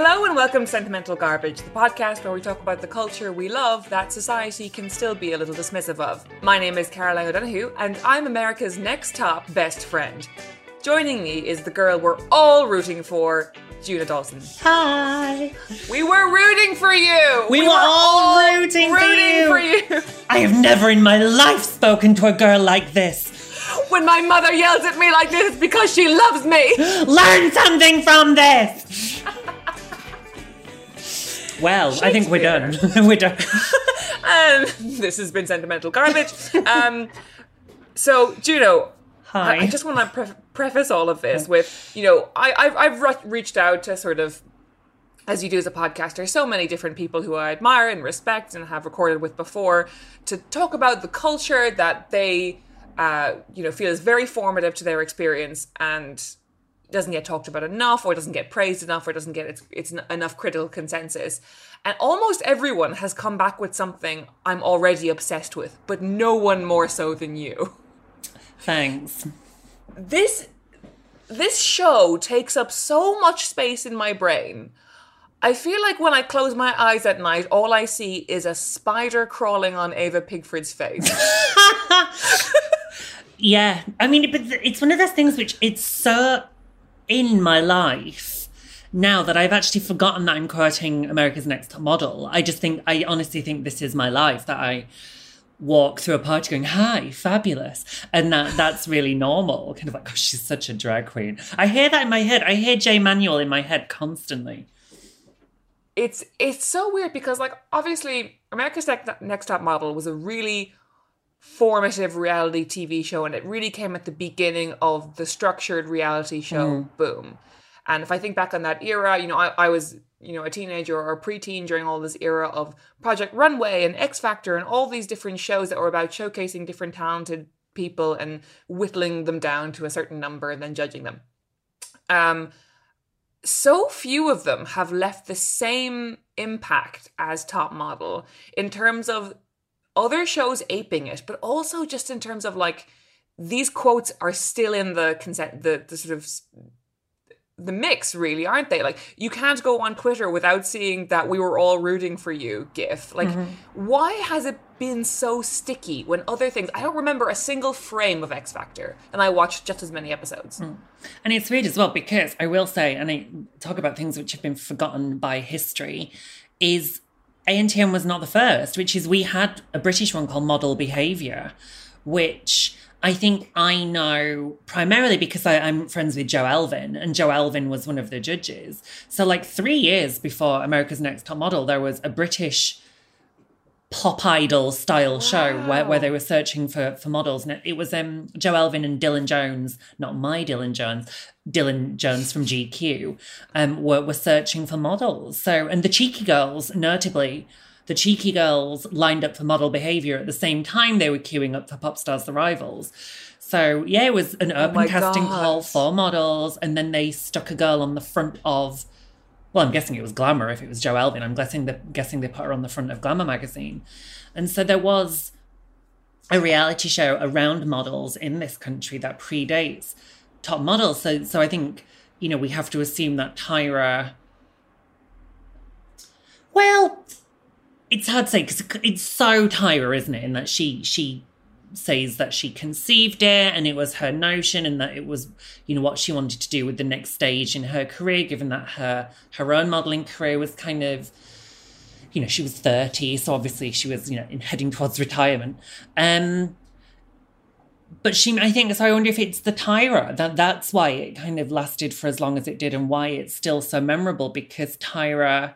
Hello and welcome to Sentimental Garbage, the podcast where we talk about the culture we love that society can still be a little dismissive of. My name is Caroline O'Donoghue, and I'm America's next top best friend. Joining me is the girl we're all rooting for, Juno Dawson. Hi. We were rooting for you. We, were, all rooting, rooting for, you. for you. I have never in my life spoken to a girl like this. When my mother yells at me like this, it's because she loves me. Learn something from this. Well, I think we're done. we're done. Um, this has been Sentimental Garbage. Um, so, Juno, Hi. I, I just want to pre- preface all of this with, you know, I, I've, I've re- reached out to sort of, as you do as a podcaster, so many different people who I admire and respect and have recorded with before to talk about the culture that they, uh, you know, feel is very formative to their experience and doesn't get talked about enough or doesn't get praised enough or doesn't get its, its enough critical consensus. And almost everyone has come back with something I'm already obsessed with, but no one more so than you. Thanks. this this show takes up so much space in my brain. I feel like when I close my eyes at night, all I see is a spider crawling on Eva Pigford's face. Yeah, I mean, but it's one of those things which it's so in my life now that I've actually forgotten that I'm quoting America's Next Top Model. I just think, I honestly think this is my life that I walk through a party going, hi, fabulous. And that that's really normal. Kind of like, oh, she's such a drag queen. I hear that in my head. I hear Jay Manuel in my head constantly. it's it's so weird because like obviously America's Next Top Model was a really formative reality TV show and it really came at the beginning of the structured reality show boom. And if I think back on that era, you know, I, I was, you know, a teenager or a preteen during all this era of Project Runway and X Factor and all these different shows that were about showcasing different talented people and whittling them down to a certain number and then judging them. Um, so few of them have left the same impact as Top Model in terms of other shows aping it, but also just in terms of like these quotes are still in the consent, the, the sort of the mix, really, aren't they? Like you can't go on Twitter without seeing that we were all rooting for you gif. Like, mm-hmm. why has it been so sticky when other things? I don't remember a single frame of X Factor, and I watched just as many episodes. Hmm. And it's weird as well because I will say, and I talk about things which have been forgotten by history, is ANTM was not the first, which is we had a British one called Model Behaviour, which I think I know primarily because I, I'm friends with Jo Elvin, and Jo Elvin was one of the judges. So, like three years before America's Next Top Model, there was a British pop idol style show where, where they were searching for for models. And it, it was um Jo Elvin and Dylan Jones not my Dylan Jones Dylan Jones from GQ um were, were searching for models. So and the cheeky girls notably the cheeky girls lined up for model behavior at the same time they were queuing up for pop stars the rivals so yeah it was an open my casting God. call for models and then they stuck a girl on the front of well, I'm guessing it was Glamour if it was Jo Elvin. I'm guessing the guessing they put her on the front of Glamour magazine. And so there was a reality show around models in this country that predates top models. So so I think, you know, we have to assume that Tyra Well, it's hard to say because it's so Tyra, isn't it? In that she she says that she conceived it and it was her notion and that it was you know what she wanted to do with the next stage in her career given that her her own modeling career was kind of you know she was 30 so obviously she was you know in heading towards retirement. Um but she i think so i wonder if it's the tyra that that's why it kind of lasted for as long as it did and why it's still so memorable because tyra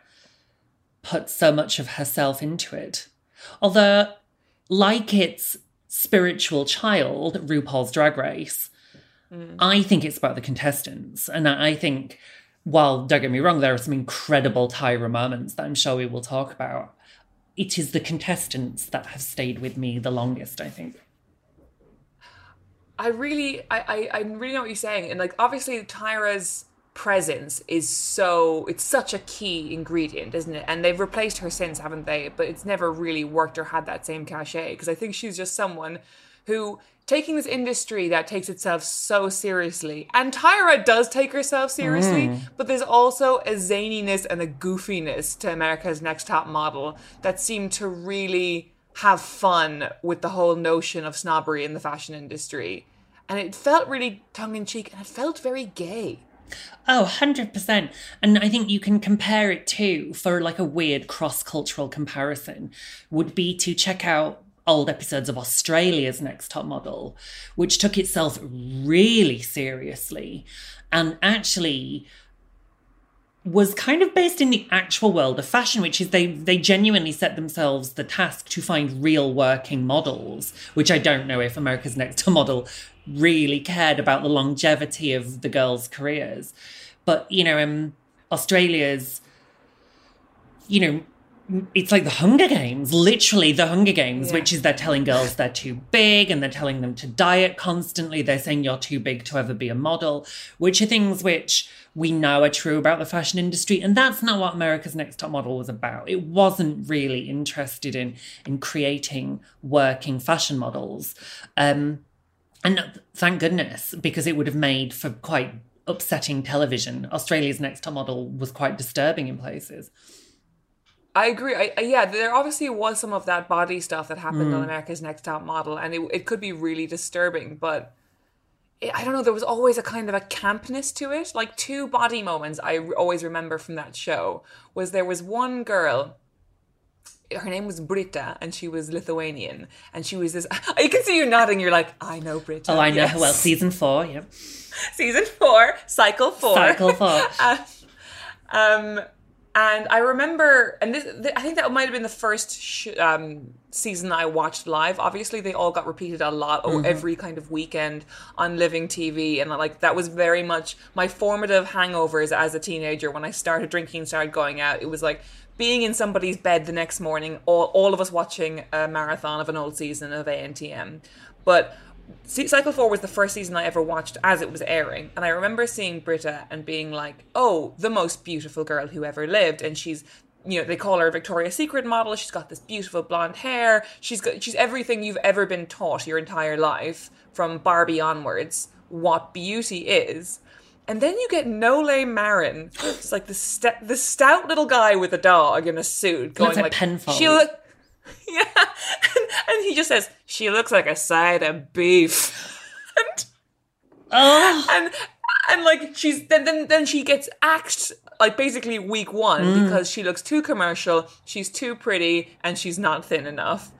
put so much of herself into it. Although like its spiritual child, RuPaul's Drag Race. Mm. I think it's about the contestants. And I think, while don't get me wrong, there are some incredible Tyra moments that I'm sure we will talk about. It is the contestants that have stayed with me the longest, I think. I really, I, I, I really know what you're saying. And like, obviously, Tyra's presence is so it's such a key ingredient isn't it? And they've replaced her since haven't they? But it's never really worked or had that same cachet because i think she's just someone who taking this industry that takes itself so seriously and tyra does take herself seriously mm. but there's also a zaniness and a goofiness to america's next top model that seem to really have fun with the whole notion of snobbery in the fashion industry. And it felt really tongue-in-cheek and it felt very gay Oh, 100%. And I think you can compare it too, for like a weird cross cultural comparison, would be to check out old episodes of Australia's Next Top Model, which took itself really seriously and actually was kind of based in the actual world of fashion, which is they they genuinely set themselves the task to find real working models, which I don't know if America's Next Top Model really cared about the longevity of the girls' careers. But, you know, um, Australia's, you know, it's like the Hunger Games, literally the Hunger Games, yeah. which is they're telling girls they're too big and they're telling them to diet constantly. They're saying you're too big to ever be a model, which are things which we know are true about the fashion industry. And that's not what America's Next Top Model was about. It wasn't really interested in in creating working fashion models. Um, and thank goodness, because it would have made for quite upsetting television. Australia's Next Top Model was quite disturbing in places. I agree. I, yeah, there obviously was some of that body stuff that happened mm. on America's Next Top Model, and it, it could be really disturbing, but it, I don't know, there was always a kind of a campness to it. Like two body moments I always remember from that show was there was one girl her name was Brita and she was Lithuanian and she was this I can see you nodding you're like I know Brita oh I know yes. well season four yeah season four cycle four cycle four uh, um and I remember and this, I think that might have been the first sh- um, season I watched live obviously they all got repeated a lot mm-hmm. every kind of weekend on living TV and like that was very much my formative hangovers as a teenager when I started drinking started going out it was like being in somebody's bed the next morning, all, all of us watching a marathon of an old season of ANTM. But Cycle 4 was the first season I ever watched as it was airing. And I remember seeing Brita and being like, oh, the most beautiful girl who ever lived. And she's, you know, they call her a Victoria's Secret model. She's got this beautiful blonde hair. She's got, she's everything you've ever been taught your entire life from Barbie onwards, what beauty is. And then you get Nole Marin. It's like the st- the stout little guy with a dog in a suit going like, Penfold. she look Yeah. And, and, he just says, She looks like a side of beef. and, oh. and and like she's then then then she gets axed like basically week one mm. because she looks too commercial, she's too pretty, and she's not thin enough.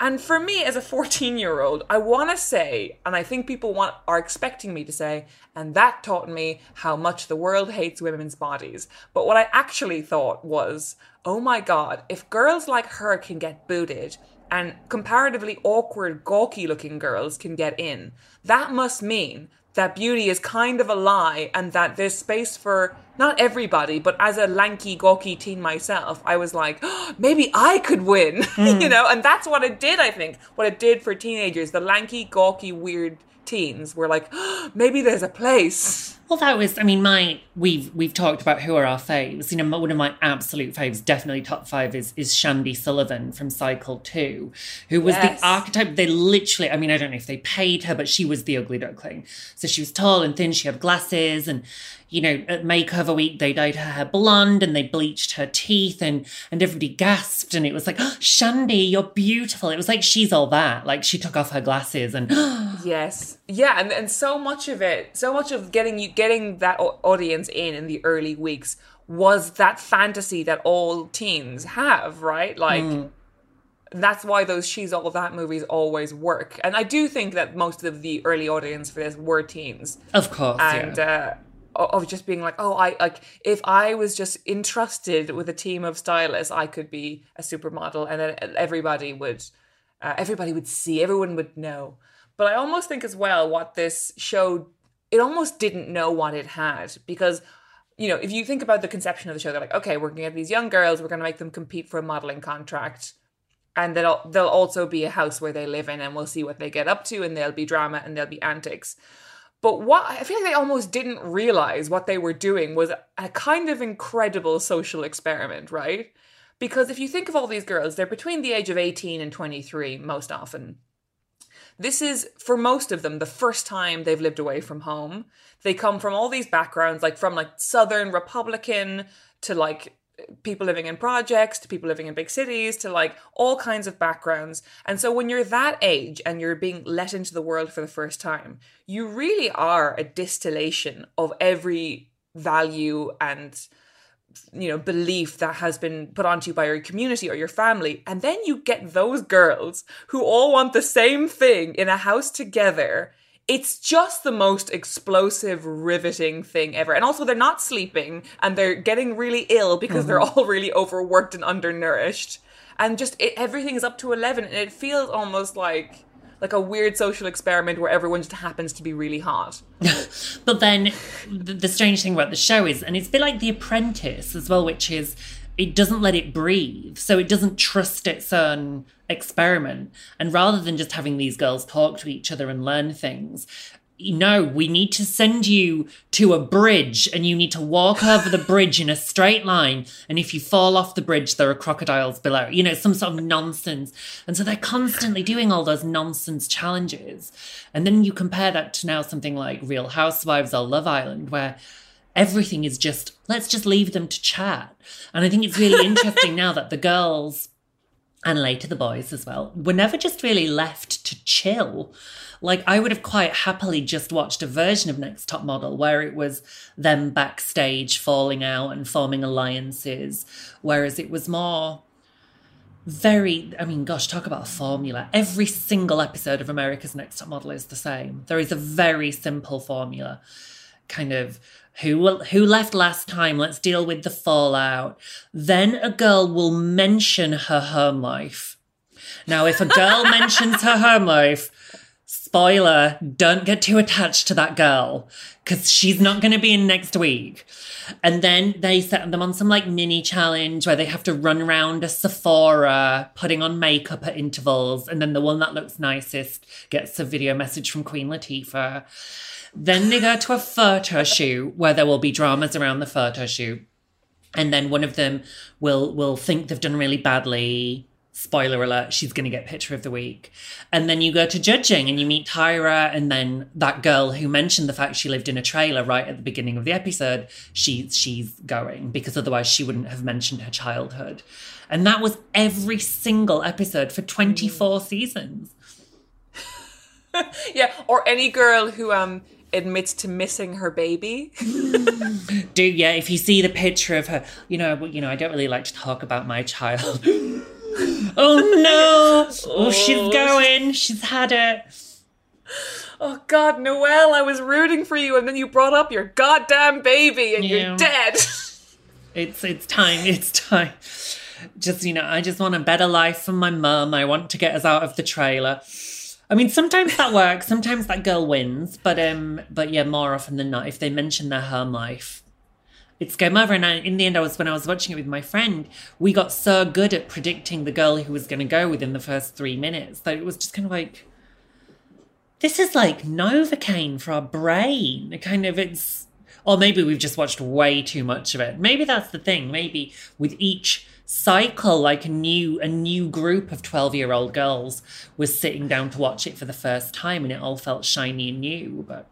And for me as a 14 year old, I want to say, and I think people want are expecting me to say, and that taught me how much the world hates women's bodies. But what I actually thought was, oh my god, if girls like her can get booted and comparatively awkward, gawky looking girls can get in, that must mean that beauty is kind of a lie and that there's space for not everybody, but as a lanky, gawky teen myself, I was like, oh, maybe I could win, mm. you know? And that's what it did, I think. What it did for teenagers, the lanky, gawky, weird teens were like, oh, maybe there's a place. Well, that was, I mean, my we've we've talked about who are our faves. You know, one of my absolute faves, definitely top five, is is Shandi Sullivan from Cycle Two, who was yes. the archetype. They literally, I mean, I don't know if they paid her, but she was the ugly duckling. So she was tall and thin. She had glasses, and you know, at makeover week, they dyed her hair blonde and they bleached her teeth and, and everybody gasped. And it was like, oh, Shandi, you're beautiful. It was like, she's all that. Like she took off her glasses and. yes. Yeah. And, and so much of it, so much of getting you, getting that audience in in the early weeks was that fantasy that all teens have, right? Like, mm. that's why those She's All That movies always work. And I do think that most of the early audience for this were teens. Of course. And, yeah. uh, of just being like, oh, I like if I was just entrusted with a team of stylists, I could be a supermodel, and then everybody would Uh, everybody would see, everyone would know. But I almost think as well what this show, it almost didn't know what it had because you know, if you think about the conception of the show, they're like, okay, we're going to get these young girls, we're going to make them compete for a modeling contract. And then they'll also be a house where they live in, and we'll see what they get up to, and there'll be drama and there'll be antics. But what I feel like they almost didn't realize what they were doing was a kind of incredible social experiment, right? Because if you think of all these girls, they're between the age of 18 and 23 most often. This is, for most of them, the first time they've lived away from home. They come from all these backgrounds, like from like Southern Republican to like people living in projects to people living in big cities to like all kinds of backgrounds. And so when you're that age and you're being let into the world for the first time, you really are a distillation of every value and you know belief that has been put onto you by your community or your family and then you get those girls who all want the same thing in a house together it's just the most explosive riveting thing ever and also they're not sleeping and they're getting really ill because mm-hmm. they're all really overworked and undernourished and just it, everything is up to 11 and it feels almost like like a weird social experiment where everyone just happens to be really hot. but then the, the strange thing about the show is, and it's a bit like The Apprentice as well, which is it doesn't let it breathe. So it doesn't trust its own experiment. And rather than just having these girls talk to each other and learn things, no, we need to send you to a bridge and you need to walk over the bridge in a straight line. And if you fall off the bridge, there are crocodiles below. You know, some sort of nonsense. And so they're constantly doing all those nonsense challenges. And then you compare that to now something like Real Housewives or Love Island, where everything is just, let's just leave them to chat. And I think it's really interesting now that the girls and later the boys as well were never just really left to chill. Like, I would have quite happily just watched a version of Next Top Model where it was them backstage falling out and forming alliances, whereas it was more very i mean gosh talk about a formula. Every single episode of america's next top model is the same. There is a very simple formula kind of who will who left last time let's deal with the fallout then a girl will mention her home life now if a girl mentions her home life spoiler, don't get too attached to that girl because she's not going to be in next week. And then they set them on some like mini challenge where they have to run around a Sephora putting on makeup at intervals. And then the one that looks nicest gets a video message from Queen Latifah. Then they go to a photo shoot where there will be dramas around the photo shoot. And then one of them will will think they've done really badly spoiler alert, she's going to get picture of the week. And then you go to judging and you meet Tyra and then that girl who mentioned the fact she lived in a trailer right at the beginning of the episode, she's she's going because otherwise she wouldn't have mentioned her childhood. And that was every single episode for 24 mm. seasons. yeah, or any girl who um admits to missing her baby. Do yeah, if you see the picture of her, you know, you know, I don't really like to talk about my child. oh no! Oh, she's oh. going. She's had it. Oh God, Noelle, I was rooting for you, and then you brought up your goddamn baby, and yeah. you're dead. it's it's time. It's time. Just you know, I just want a better life for my mum. I want to get us out of the trailer. I mean, sometimes that works. Sometimes that girl wins, but um, but yeah, more often than not, if they mention their home life, it's game over. And I, in the end, I was when I was watching it with my friend, we got so good at predicting the girl who was going to go within the first three minutes that it was just kind of like, this is like Novocaine for our brain. Kind of it's, or maybe we've just watched way too much of it. Maybe that's the thing. Maybe with each cycle, like a new a new group of twelve year old girls was sitting down to watch it for the first time, and it all felt shiny and new. But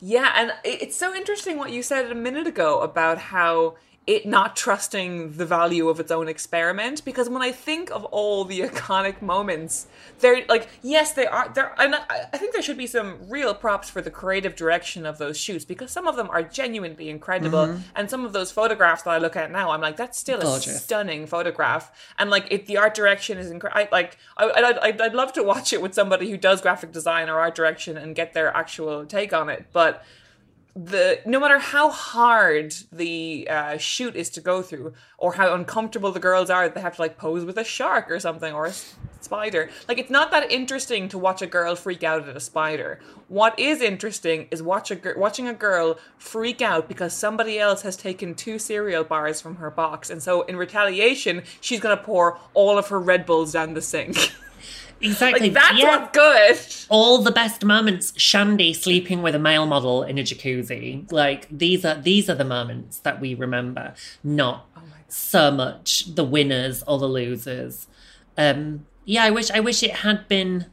yeah, and it's so interesting what you said a minute ago about how it not trusting the value of its own experiment because when I think of all the iconic moments, they're like, yes, they are. There, and I think there should be some real props for the creative direction of those shoots because some of them are genuinely incredible, mm-hmm. and some of those photographs that I look at now, I'm like, that's still Gorgeous. a stunning photograph, and like it, the art direction is incredible. Like, I, I'd, I'd, I'd love to watch it with somebody who does graphic design or art direction and get their actual take on it, but the no matter how hard the uh, shoot is to go through or how uncomfortable the girls are they have to like pose with a shark or something or a spider. Like it's not that interesting to watch a girl freak out at a spider. What is interesting is watch a gir- watching a girl freak out because somebody else has taken two cereal bars from her box, and so in retaliation, she's gonna pour all of her Red Bulls down the sink. Exactly. like that's yeah. what's good. all the best moments shandi sleeping with a male model in a jacuzzi like these are these are the moments that we remember not so much the winners or the losers um yeah i wish i wish it had been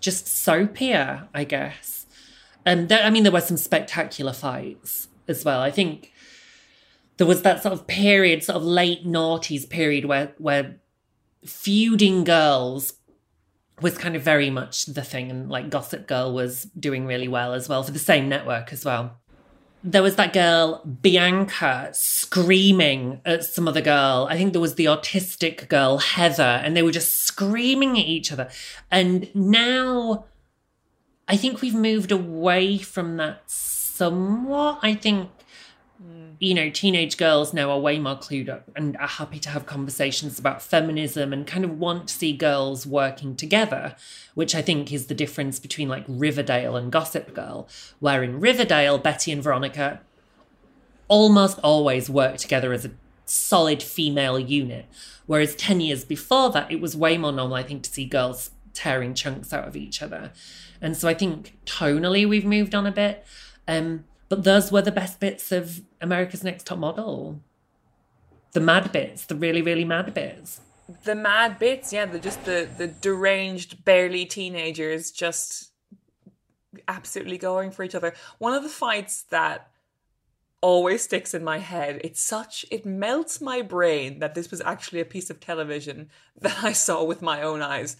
just soapier i guess um there, i mean there were some spectacular fights as well i think there was that sort of period sort of late noughties period where where feuding girls was kind of very much the thing and like gossip girl was doing really well as well for the same network as well. There was that girl bianca screaming at some other girl. I think there was the autistic girl heather and they were just screaming at each other. And now i think we've moved away from that somewhat. I think you know, teenage girls now are way more clued up and are happy to have conversations about feminism and kind of want to see girls working together, which I think is the difference between like Riverdale and Gossip Girl, where in Riverdale, Betty and Veronica almost always work together as a solid female unit. Whereas 10 years before that, it was way more normal, I think, to see girls tearing chunks out of each other. And so I think tonally we've moved on a bit. Um, but those were the best bits of America's Next Top Model. The mad bits, the really, really mad bits. The mad bits, yeah, the just the the deranged, barely teenagers just absolutely going for each other. One of the fights that always sticks in my head. It's such it melts my brain that this was actually a piece of television that I saw with my own eyes.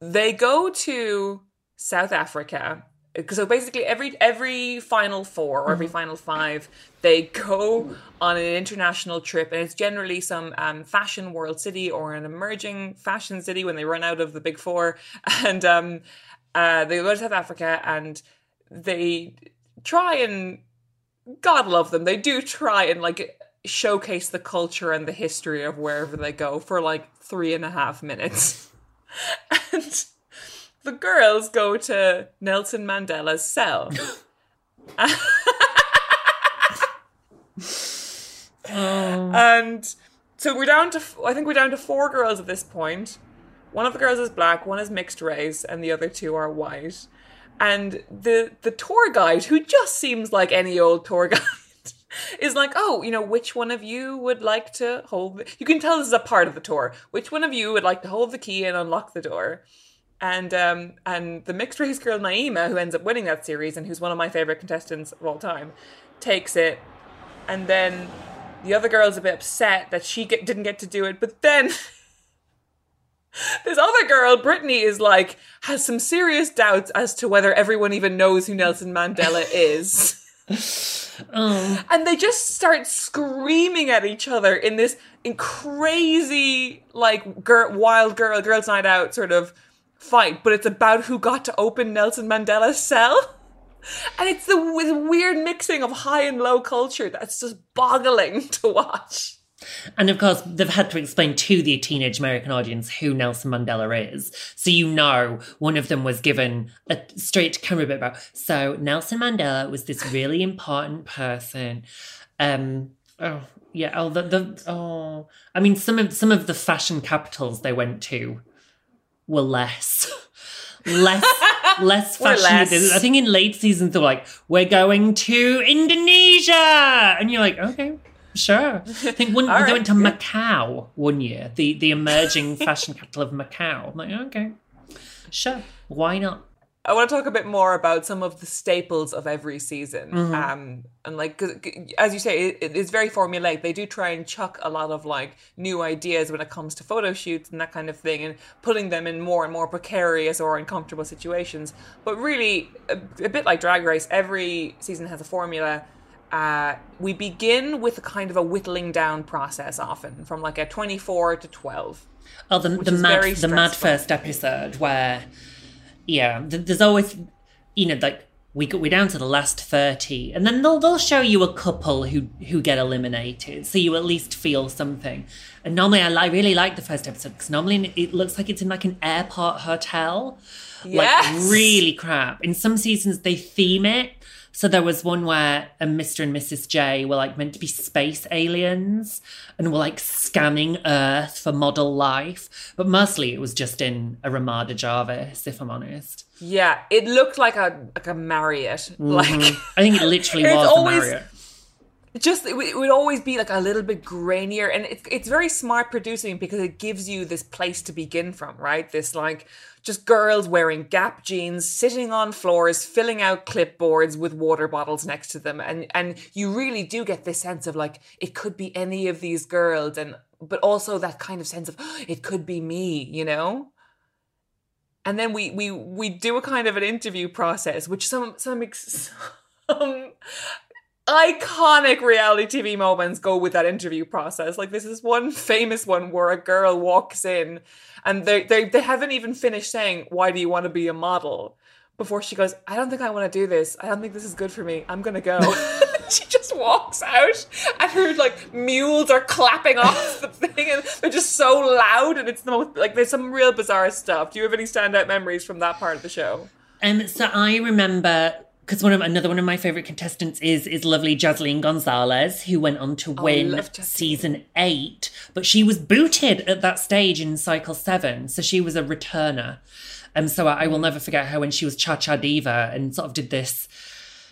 They go to South Africa so basically every every final four or every final five they go on an international trip and it's generally some um, fashion world city or an emerging fashion city when they run out of the big four. And um, uh, they go to south africa and they try and god love them they do try and like showcase the culture and the history of wherever they go for like three and a half minutes. And the girls go to Nelson Mandela's cell. And so we're down to, I think we're down to four girls at this point. One of the girls is black, one is mixed race, and the other two are white. And the the tour guide, who just seems like any old tour guide, is like, oh, you know, which one of you would like to hold? The-? You can tell this is a part of the tour. Which one of you would like to hold the key and unlock the door? And um and the mixed race girl Naima, who ends up winning that series and who's one of my favorite contestants of all time, takes it, and then the other girl's a bit upset that she get, didn't get to do it, but then. This other girl, Brittany, is like, has some serious doubts as to whether everyone even knows who Nelson Mandela is. Oh, and they just start screaming at each other in this in crazy, like, gir- wild girl, girls' night out sort of fight, but it's about who got to open Nelson Mandela's cell. And it's the weird mixing of high and low culture that's just boggling to watch. And of course, they've had to explain to the teenage American audience who Nelson Mandela is. So you know, one of them was given a straight camera bit about. So Nelson Mandela was this really important person. Um, oh yeah, oh the, the oh, I mean, some of some of the fashion capitals they went to were less. less less fashion i think in late seasons they're like we're going to indonesia and you're like okay Sure. I think one, they right, went to. Macau one year, the, the emerging fashion capital of Macau. I'm like, okay, sure. Why not? I want to talk a bit more about some of the staples of every season. Mm-hmm. Um, and like, 'cause- as you say, it, it's very formulaic. They do try and chuck a lot of like new ideas when it comes to photo shoots and that kind of thing, and putting them in more and more precarious or uncomfortable situations. But really, a, a bit like Drag Race, every season has a formula. Uh, we begin with a kind of a whittling down process, often from like a twenty-four to twelve. Oh, the, the mad, the mad first episode where, yeah, th- there's always, you know, like we go, we're down to the last 30 and then they'll, they'll show you a couple who who get eliminated so you at least feel something. And normally i, I really like the first episode because normally it looks like it's in like an airport hotel. Yes. like really crap. In some seasons they theme it so there was one where um, a Mr. and Mrs. J were like meant to be space aliens and were like scanning Earth for model life. But mostly it was just in a Ramada Jarvis, if I'm honest. Yeah, it looked like a like a Marriott. Like mm-hmm. I think it literally was always- the Marriott. Just it it would always be like a little bit grainier and it's it's very smart producing because it gives you this place to begin from right? This like just girls wearing gap jeans sitting on floors filling out clipboards with water bottles next to them and and you really do get this sense of like it could be any of these girls and but also that kind of sense of oh, it could be me you know? And then we we we do a kind of an interview process which some some ex- some iconic reality TV moments go with that interview process. Like this is one famous one where a girl walks in and they they they haven't even finished saying why do you want to be a model before she goes, I don't think I want to do this. I don't think this is good for me. I'm gonna go. she just walks out and her like mules are clapping off the thing and they're just so loud and it's the most like there's some real bizarre stuff. Do you have any standout memories from that part of the show? Um, so I remember because one of another one of my favorite contestants is is lovely Jaslene Gonzalez, who went on to win love Jaslene. season eight, but she was booted at that stage in cycle seven, so she was a returner. Um, so I, I will never forget her when she was Cha Cha Diva and sort of did this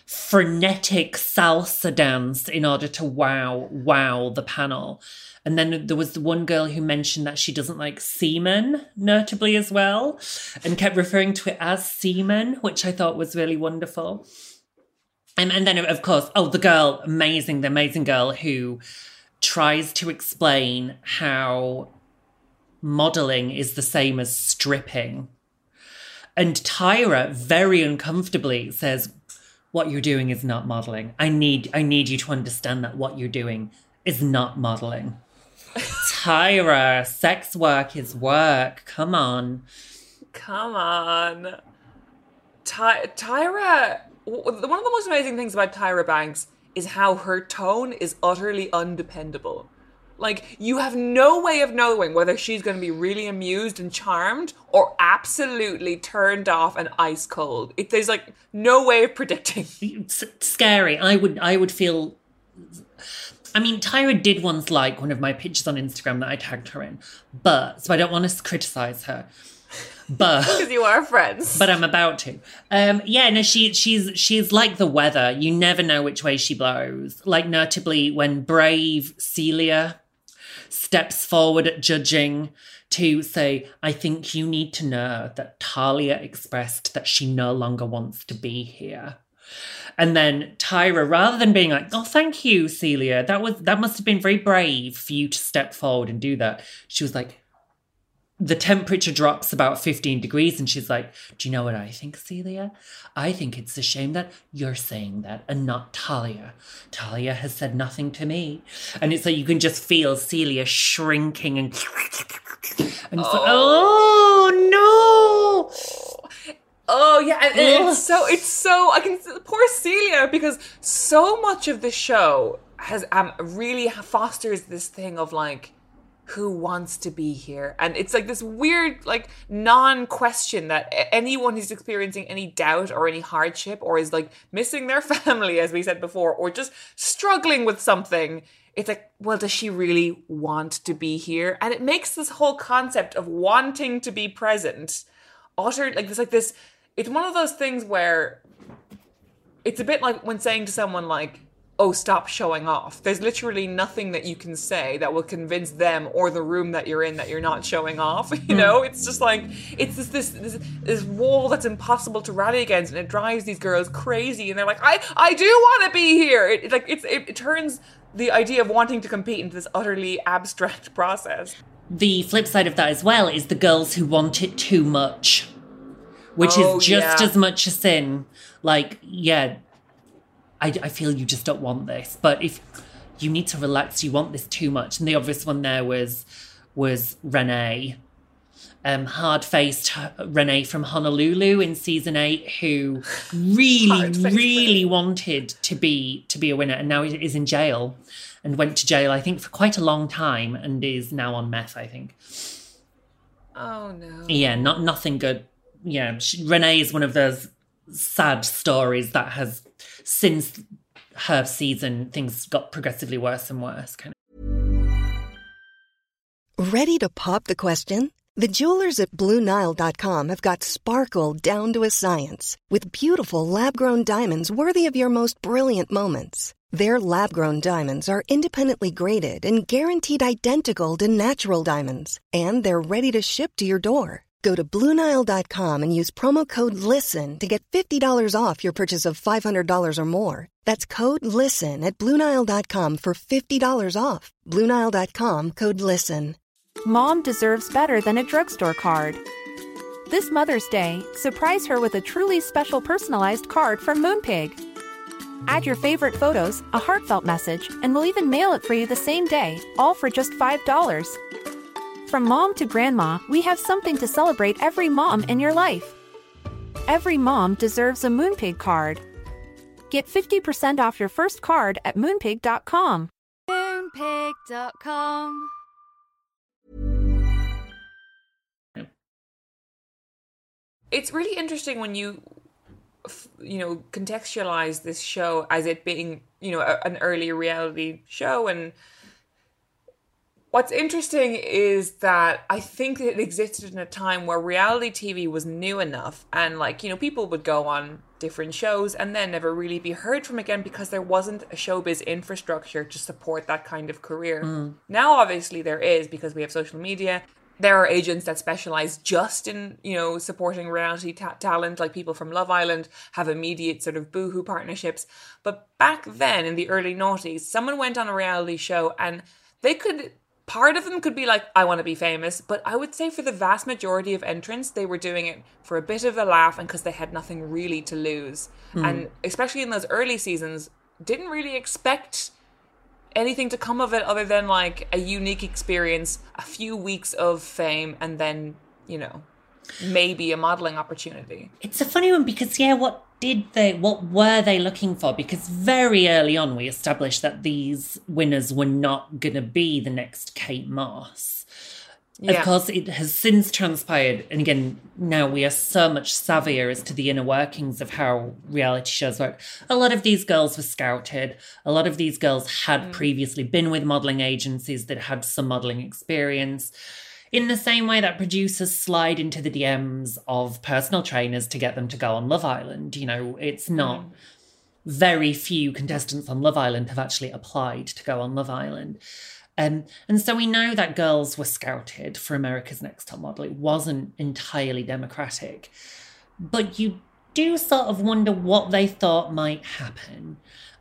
frenetic salsa dance in order to wow wow the panel. And then there was the one girl who mentioned that she doesn't like semen, notably as well, and kept referring to it as semen, which I thought was really wonderful. And, and then, of course, oh, the girl, amazing, the amazing girl who tries to explain how modeling is the same as stripping. And Tyra very uncomfortably says, What you're doing is not modeling. I need I need you to understand that what you're doing is not modeling. Tyra, sex work is work. Come on. Come on. Ty- Tyra, one of the most amazing things about Tyra Banks is how her tone is utterly undependable. Like, you have no way of knowing whether she's going to be really amused and charmed or absolutely turned off and ice cold. It, there's like no way of predicting. It's scary. I would I would feel I mean, Tyra did once like one of my pictures on Instagram that I tagged her in, but so I don't want to criticize her. But Because you are friends. but I'm about to. Um, yeah, no, she she's she's like the weather. You never know which way she blows. Like notably when brave Celia steps forward at judging to say, I think you need to know that Talia expressed that she no longer wants to be here. And then Tyra, rather than being like, "Oh, thank you, Celia, that was that must have been very brave for you to step forward and do that," she was like, the temperature drops about 15 degrees and she's like do you know what i think celia? I think it's a shame that you're saying that and not talia. Talia has said nothing to me. And it's like you can just feel celia shrinking and and it's like oh, oh no Oh yeah, and, and it's so it's so I can poor Celia because so much of the show has um really fosters this thing of like who wants to be here? And it's like this weird like non-question that anyone who's experiencing any doubt or any hardship or is like missing their family as we said before or just struggling with something it's like well does she really want to be here? And it makes this whole concept of wanting to be present utter like there's like this it's one of those things where it's a bit like when saying to someone like oh stop showing off. There's literally nothing that you can say that will convince them or the room that you're in that you're not showing off you hmm. know? It's just like it's this this this, this wall that's impossible to rally against and it drives these girls crazy and they're like i i do want to be here! It, it like it's it, it turns the idea of wanting to compete into this utterly abstract process. The flip side of that as well is the girls who want it too much which Oh, is just yeah. as much a sin like yeah I, I feel you just don't want this but if you need to relax you want this too much and the obvious one there was was renee um, hard-faced Renee from Honolulu in season eight, who really, really wanted to be to be a winner, and now is in jail, and went to jail I think for quite a long time, and is now on meth. I think. Oh no. Yeah, not nothing good. Yeah, she, Renee is one of those sad stories that has since her season things got progressively worse and worse. Kind of. Ready to pop the question? The jewelers at BlueNile.com have got sparkle down to a science with beautiful lab-grown diamonds worthy of your most brilliant moments. Their lab grown diamonds are independently graded and guaranteed identical to natural diamonds, and they're ready to ship to your door. Go to Bluenile.com and use promo code LISTEN to get $50 off your purchase of $500 or more. That's code LISTEN at Bluenile.com for $50 off. Bluenile.com code LISTEN. Mom deserves better than a drugstore card. This Mother's Day, surprise her with a truly special personalized card from Moonpig. Add your favorite photos, a heartfelt message, and we'll even mail it for you the same day, all for just $5. From mom to grandma, we have something to celebrate every mom in your life. Every mom deserves a Moonpig card. Get 50% off your first card at moonpig.com. Moonpig.com. It's really interesting when you you know contextualize this show as it being you know a, an early reality show and what's interesting is that i think it existed in a time where reality tv was new enough and like you know people would go on different shows and then never really be heard from again because there wasn't a showbiz infrastructure to support that kind of career. Mm. now obviously there is because we have social media. There are agents that specialize just in you know supporting reality ta- talent like people from love island have immediate sort of boohoo partnerships. But back then in the early noughties someone went on a reality show and they could part of them could be like i want to be famous but i would say for the vast majority of entrants they were doing it for a bit of a laugh and because they had nothing really to lose mm. and especially in those early seasons didn't really expect anything to come of it other than like a unique experience, a few weeks of fame, and then, you know, maybe a modeling opportunity. It's a funny one because, yeah, what did they, what were they looking for? Because very early on, we established that these winners were not going to be the next Kate Moss. Yeah. Of course, it has since transpired, and again, now we are so much savvier as to the inner workings of how reality shows work. A lot of these girls were scouted. A lot of these girls had mm. previously been with modeling agencies that had some modeling experience. In the same way that producers slide into the DMs of personal trainers to get them to go on Love Island, you know, it's not. Mm. Very few contestants on Love Island have actually applied to go on Love Island. Um, and so we know that girls were scouted for America's Next Top Model. It wasn't entirely democratic. But you do sort of wonder what they thought might happen.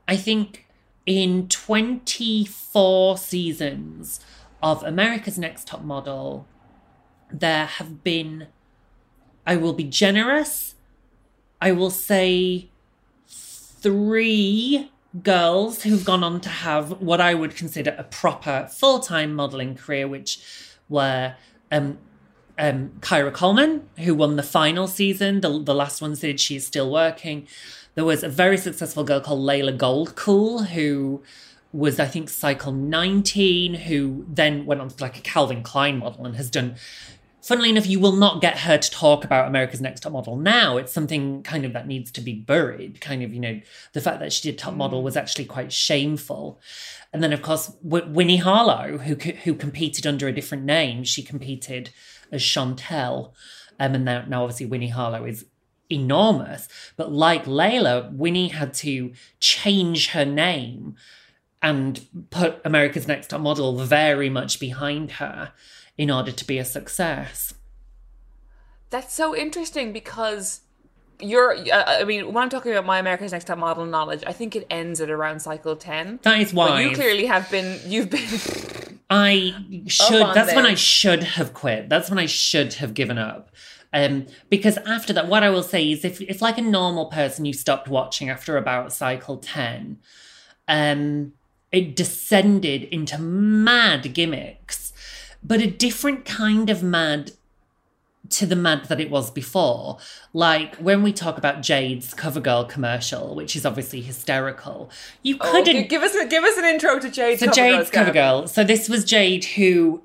I think in 24 seasons of America's Next Top Model, there have been, I will be generous, I will say three girls who've gone on to have what I would consider a proper full time modelling career, which were um, um, Kyla Coleman, who won the final season. The, the last one said she's still working. There was a very successful girl called Leila Goldkuhl, who was, I think, Cycle 19, who then went on to like a Calvin Klein model and has done funnily enough, you will not get her to talk about America's Next Top Model now. It's something kind of that needs to be buried. Kind of, you know, the fact that she did Top Model was actually quite shameful. And then, of course, w- Winnie Harlow, who who competed under a different name, she competed as Chantel, um, and now, now obviously Winnie Harlow is enormous. But like Leila, Winnie had to change her name and put America's Next Top Model very much behind her in order to be a success. That's so interesting because you're uh, i mean when i'm talking about my america's next top model knowledge i think it ends at around cycle 10 that is why you clearly have been you've been i should that's when i should have quit. That's when i should have given up. Um, because after that what i will say is if, if like a normal person you stopped watching after about cycle 10 um, it descended into mad gimmicks but a different kind of mad to the mad that it was before. Like when we talk about Jade's CoverGirl commercial, which is obviously hysterical, you Oh, couldn't gi- give us a, give us an intro to Jade. so Jade's CoverGirl. So this was Jade, who,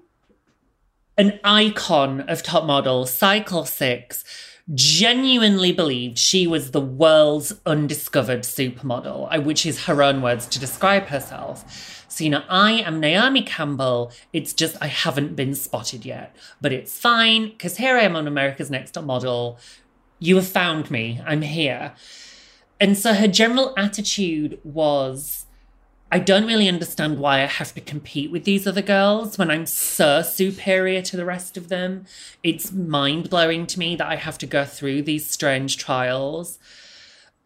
an icon of top model, Cycle Six, genuinely believed she was the world's undiscovered supermodel, uh, which is her own words to describe herself. So, you know, I am Naomi Campbell. It's just I haven't been spotted yet, but it's fine because here I am on America's Next Top Model. You have found me. I'm here. And so her general attitude was I don't really understand why I have to compete with these other girls when I'm so superior to the rest of them. It's mind blowing to me that I have to go through these strange trials.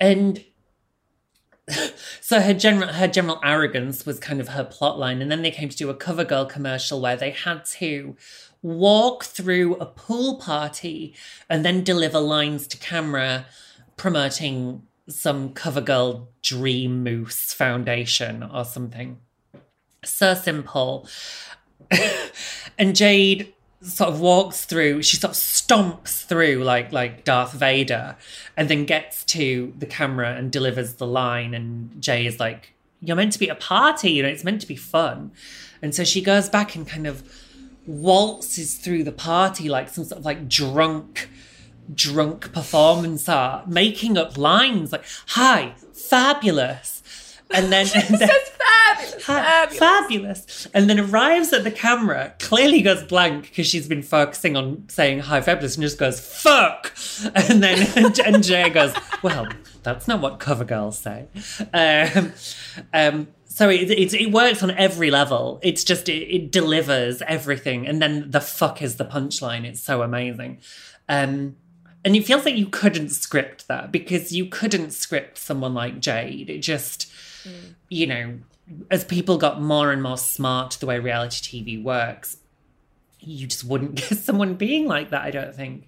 And so her general her general arrogance was kind of her plot line. And then they came to do a cover girl commercial where they had to walk through a pool party and then deliver lines to camera promoting some CoverGirl Dream Mousse foundation or something. So simple. and Jade sort of walks through, she sort of stomps through like like Darth Vader and then gets to the camera and delivers the line and Jay is like, You're meant to be a party, you know, it's meant to be fun. And so she goes back and kind of waltzes through the party like some sort of like drunk drunk performance art, making up lines like, hi, fabulous. And then, and then That's fabulous. Fabulous. fabulous. And then arrives at the camera, clearly goes blank because she's been focusing on saying hi, fabulous, and just goes, fuck. And then, and Jay goes, well, that's not what cover girls say. Um, um, so it, it, it works on every level. It's just, it, it delivers everything. And then the fuck is the punchline. It's so amazing. Um, and it feels like you couldn't script that because you couldn't script someone like Jade. It just, mm. you know, as people got more and more smart to the way reality TV works, you just wouldn't get someone being like that, I don't think.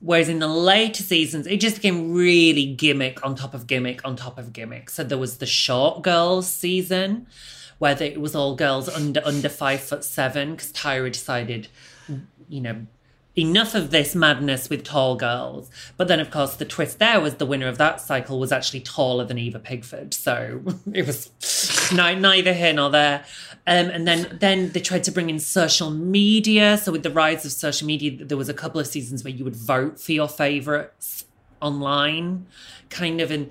Whereas in the later seasons, it just became really gimmick on top of gimmick on top of gimmick. So there was the short girls season where it was all girls under under five foot seven because Tyra decided, you know, enough of this madness with tall girls. But then, of course, the twist there was the winner of that cycle was actually taller than Eva Pigford. So it was neither here nor there. Um, and then, then they tried to bring in social media. So with the rise of social media, there was a couple of seasons where you would vote for your favorites online, kind of. And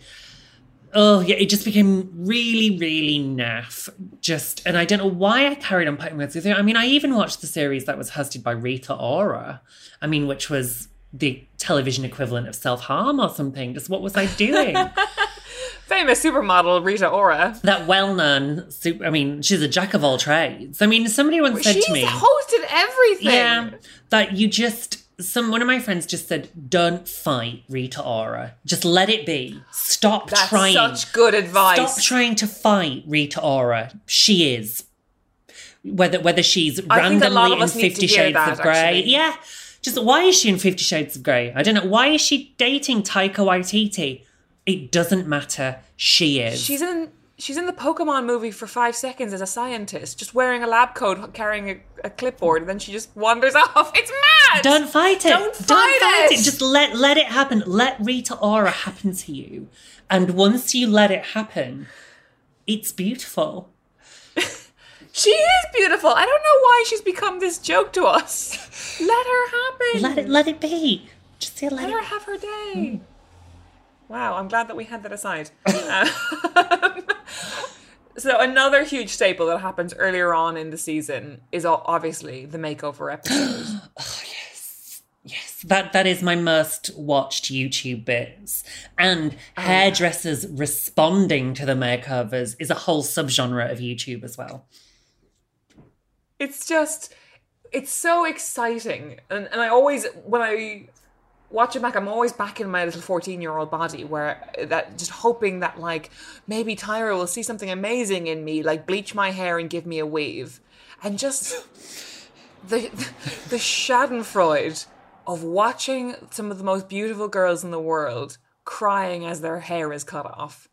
oh yeah, it just became really, really naff. Just, and I don't know why I carried on putting words with it. I mean, I even watched the series that was hosted by Rita Ora. I mean, which was the television equivalent of self harm or something. Just what was I doing? Famous supermodel Rita Ora. that well-known, super, I mean, she's a jack of all trades. I mean, somebody once said She's to me, She's hosted everything. yeah, that you just. Some one of my friends just said, "Don't fight Rita Ora. Just let it be. Stop That's trying. such good advice. Stop trying to fight Rita Ora. She is. Whether whether she's I think a lot randomly in us need to Fifty Shades that, of Grey. actually. Yeah. Just why is she in Fifty Shades of Grey? I don't know. Why is she dating Taika Waititi? It doesn't matter. She is. She's in she's in the Pokemon movie for five seconds as a scientist, just wearing a lab coat, carrying a, a clipboard, and then she just wanders off. It's mad. Don't fight it. Don't fight it. Just let let it happen. Let Rita Ora happen to you. And once you let it happen, it's beautiful. She is beautiful. I don't know why she's become this joke to us. Let her happen. Let it let it be. Just say let, Let it her have her day. Wow, I'm glad that we had that aside. Um, so another huge staple that happens earlier on in the season is obviously the makeover episode. oh, Yes, yes, that that is my most watched YouTube bits. And Oh, hairdressers responding to the makeovers is a whole subgenre of YouTube as well. it's just it's so exciting and, and i always when i watch it back i'm always back in my little 14 year old body where uh, that just hoping that like maybe tyra will see something amazing in me like bleach my hair and give me a weave. And just the the schadenfreude of watching some of the most beautiful girls in the world crying as their hair is cut off.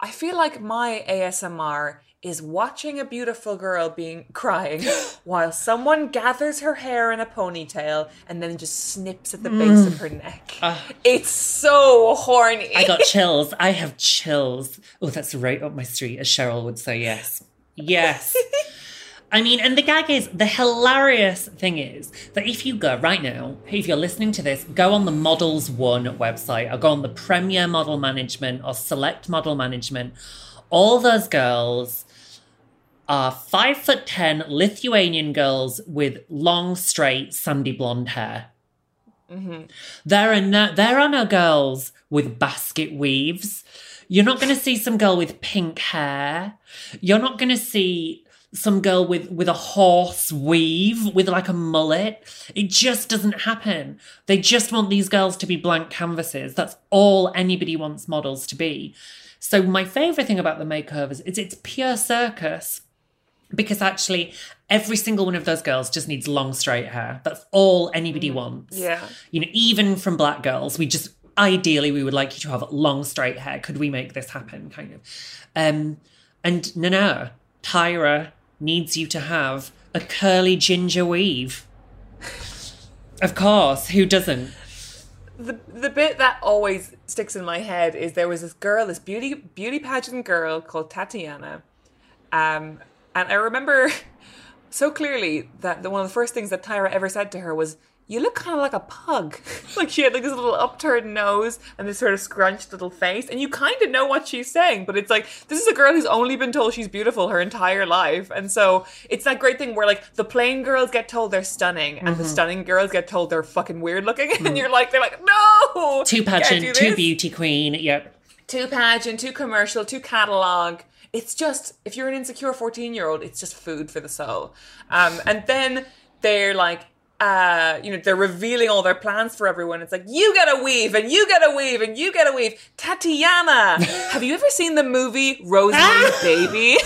I feel like my ASMR is watching a beautiful girl being crying while someone gathers her hair in a ponytail and then just snips at the base of mm. her neck. Ah. it's so horny. I got chills. I have chills. Oh, that's right up my street, as Cheryl would say. Yes. Yes. I mean, and the gag is the hilarious thing is that if you go right now, if you're listening to this, go on the Models One website or go on the Premier Model Management or Select Model Management. All those girls are five foot ten Lithuanian girls with long, straight, sandy blonde hair. Mm-hmm. There are no there are no girls with basket weaves. You're not going to see some girl with pink hair. You're not going to see some girl with with a horse weave with like a mullet. It just doesn't happen. They just want these girls to be blank canvases. That's all anybody wants models to be. So my favorite thing about the makeovers is it's pure circus because actually every single one of those girls just needs long straight hair. That's all anybody wants. Yeah. you know even from black girls we just ideally we would like you to have long straight hair. Could we make this happen kind of? Um and no no tyra needs you to have a curly ginger weave. Of course who doesn't? The the bit that always sticks in my head is there was this girl, this beauty beauty pageant girl called Tatiana, um, and I remember so clearly that the, one of the first things that Tyra ever said to her was, "You look kind of like a pug." like she had like this little upturned nose and this sort of scrunched little face, and you kind of know what she's saying, but it's like this is a girl who's only been told she's beautiful her entire life, and so it's that great thing where like the plain girls get told they're stunning, and Mm-hmm. the stunning girls get told they're fucking weird looking, and you're like, they're like, no, too pageant too beauty queen yep too pageant, too commercial, too catalog. It's just if you're an insecure 14 year old, it's just food for the soul. Um, and then they're like, uh, you know, they're revealing all their plans for everyone. It's like you get a weave, and you get a weave, and you get a weave. Tatiana, have you ever seen the movie Rosemary's Baby?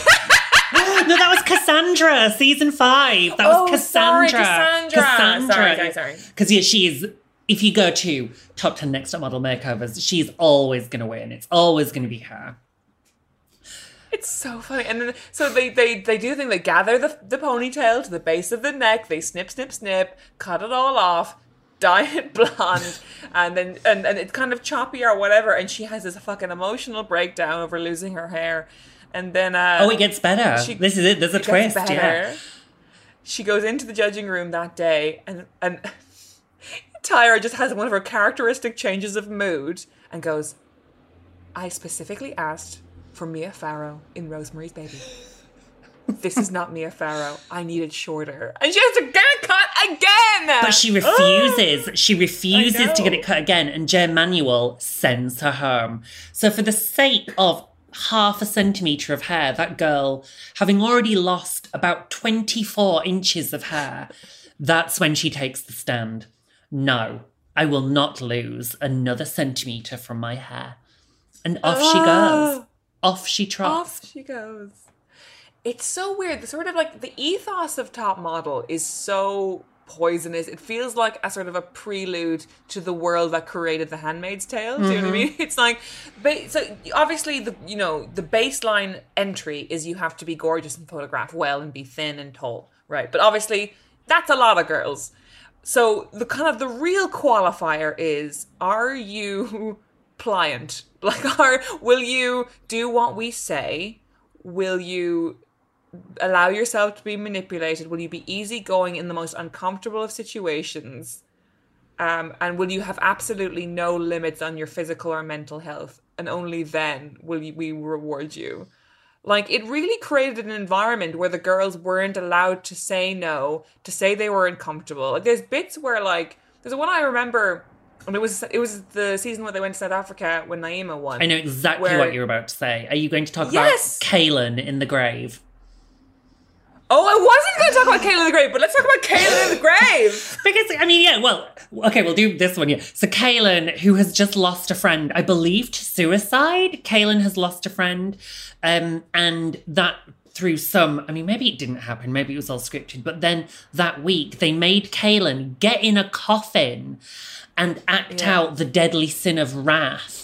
no, that was Cassandra, season five. That Oh, was sorry, Cassandra. Cassandra. Sorry, sorry, sorry. Because yeah, she is. If you go to top ten next top model makeovers, she's always going to win. It's always going to be her. It's so funny. And then so they they they do the thing, they gather the the ponytail to the base of the neck, they snip, snip, snip, cut it all off, dye it blonde, and then and, and it's kind of choppy or whatever, and she has this fucking emotional breakdown over losing her hair. And then uh Oh, it gets better. she- this is it. There's a twist. better. Yeah. She goes into the judging room that day and and Tyra just has one of her characteristic changes of mood and goes, I specifically asked for Mia Farrow in Rosemary's Baby. This is not Mia Farrow. I need it shorter. And she has to get it cut again! But she refuses. Oh! she refuses to get it cut again, and Jay Manuel sends her home. So, for the sake of half a centimetre of hair, that girl, having already lost about 24 inches of hair, that's when she takes the stand. No, I will not lose another centimetre from my hair. And off she goes. Off she trots. Off she goes. It's so weird. The sort of like the ethos of Top Model is so poisonous. It feels like a sort of a prelude to the world that created The Handmaid's Tale. Do you know what I mm-hmm. mean? It's like, so obviously the you know the baseline entry is you have to be gorgeous and photograph well and be thin and tall, right? But obviously that's a lot of girls. So the kind of the real qualifier is are you pliant? Like are will you do what we say? Will you allow yourself to be manipulated? Will you be easygoing in the most uncomfortable of situations? Um, and will you have absolutely no limits on your physical or mental health? And only then will you, we reward you. Like it really created an environment where the girls weren't allowed to say no, to say they were uncomfortable. Like there's bits where like there's one I remember, and it was it was the season where they went to South Africa when Naima won. I know exactly Where- what you're about to say. Are you going to talk Yes! about Kahlen in the grave? Oh, I wasn't going to talk about Kayla in the grave, but let's talk about Kayla in the grave. Because I mean, yeah, well, okay, we'll do this one. Yeah. So Kahlen, who has just lost a friend, I believe to suicide. Kahlen has lost a friend, um, and that through some. I mean, maybe it didn't happen. Maybe it was all scripted. But then that week, they made Kahlen get in a coffin and act Yeah. out the deadly sin of wrath.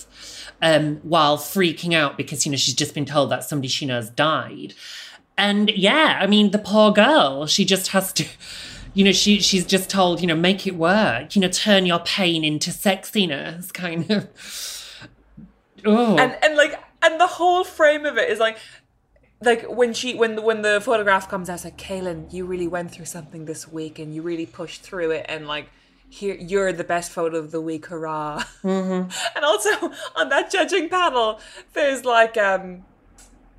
um, while freaking out because, you know, she's just been told that somebody she knows died. And yeah, I mean, the poor girl, she just has to, you know, she she's just told, you know, make it work, you know, turn your pain into sexiness, kind of. Oh. And and like and the whole frame of it is like like when she when the when the photograph comes out, it's like Kahlen, you really went through something this week and you really pushed through it and like here you're the best photo of the week, hurrah! Mm-hmm. and also on that judging panel, there's like um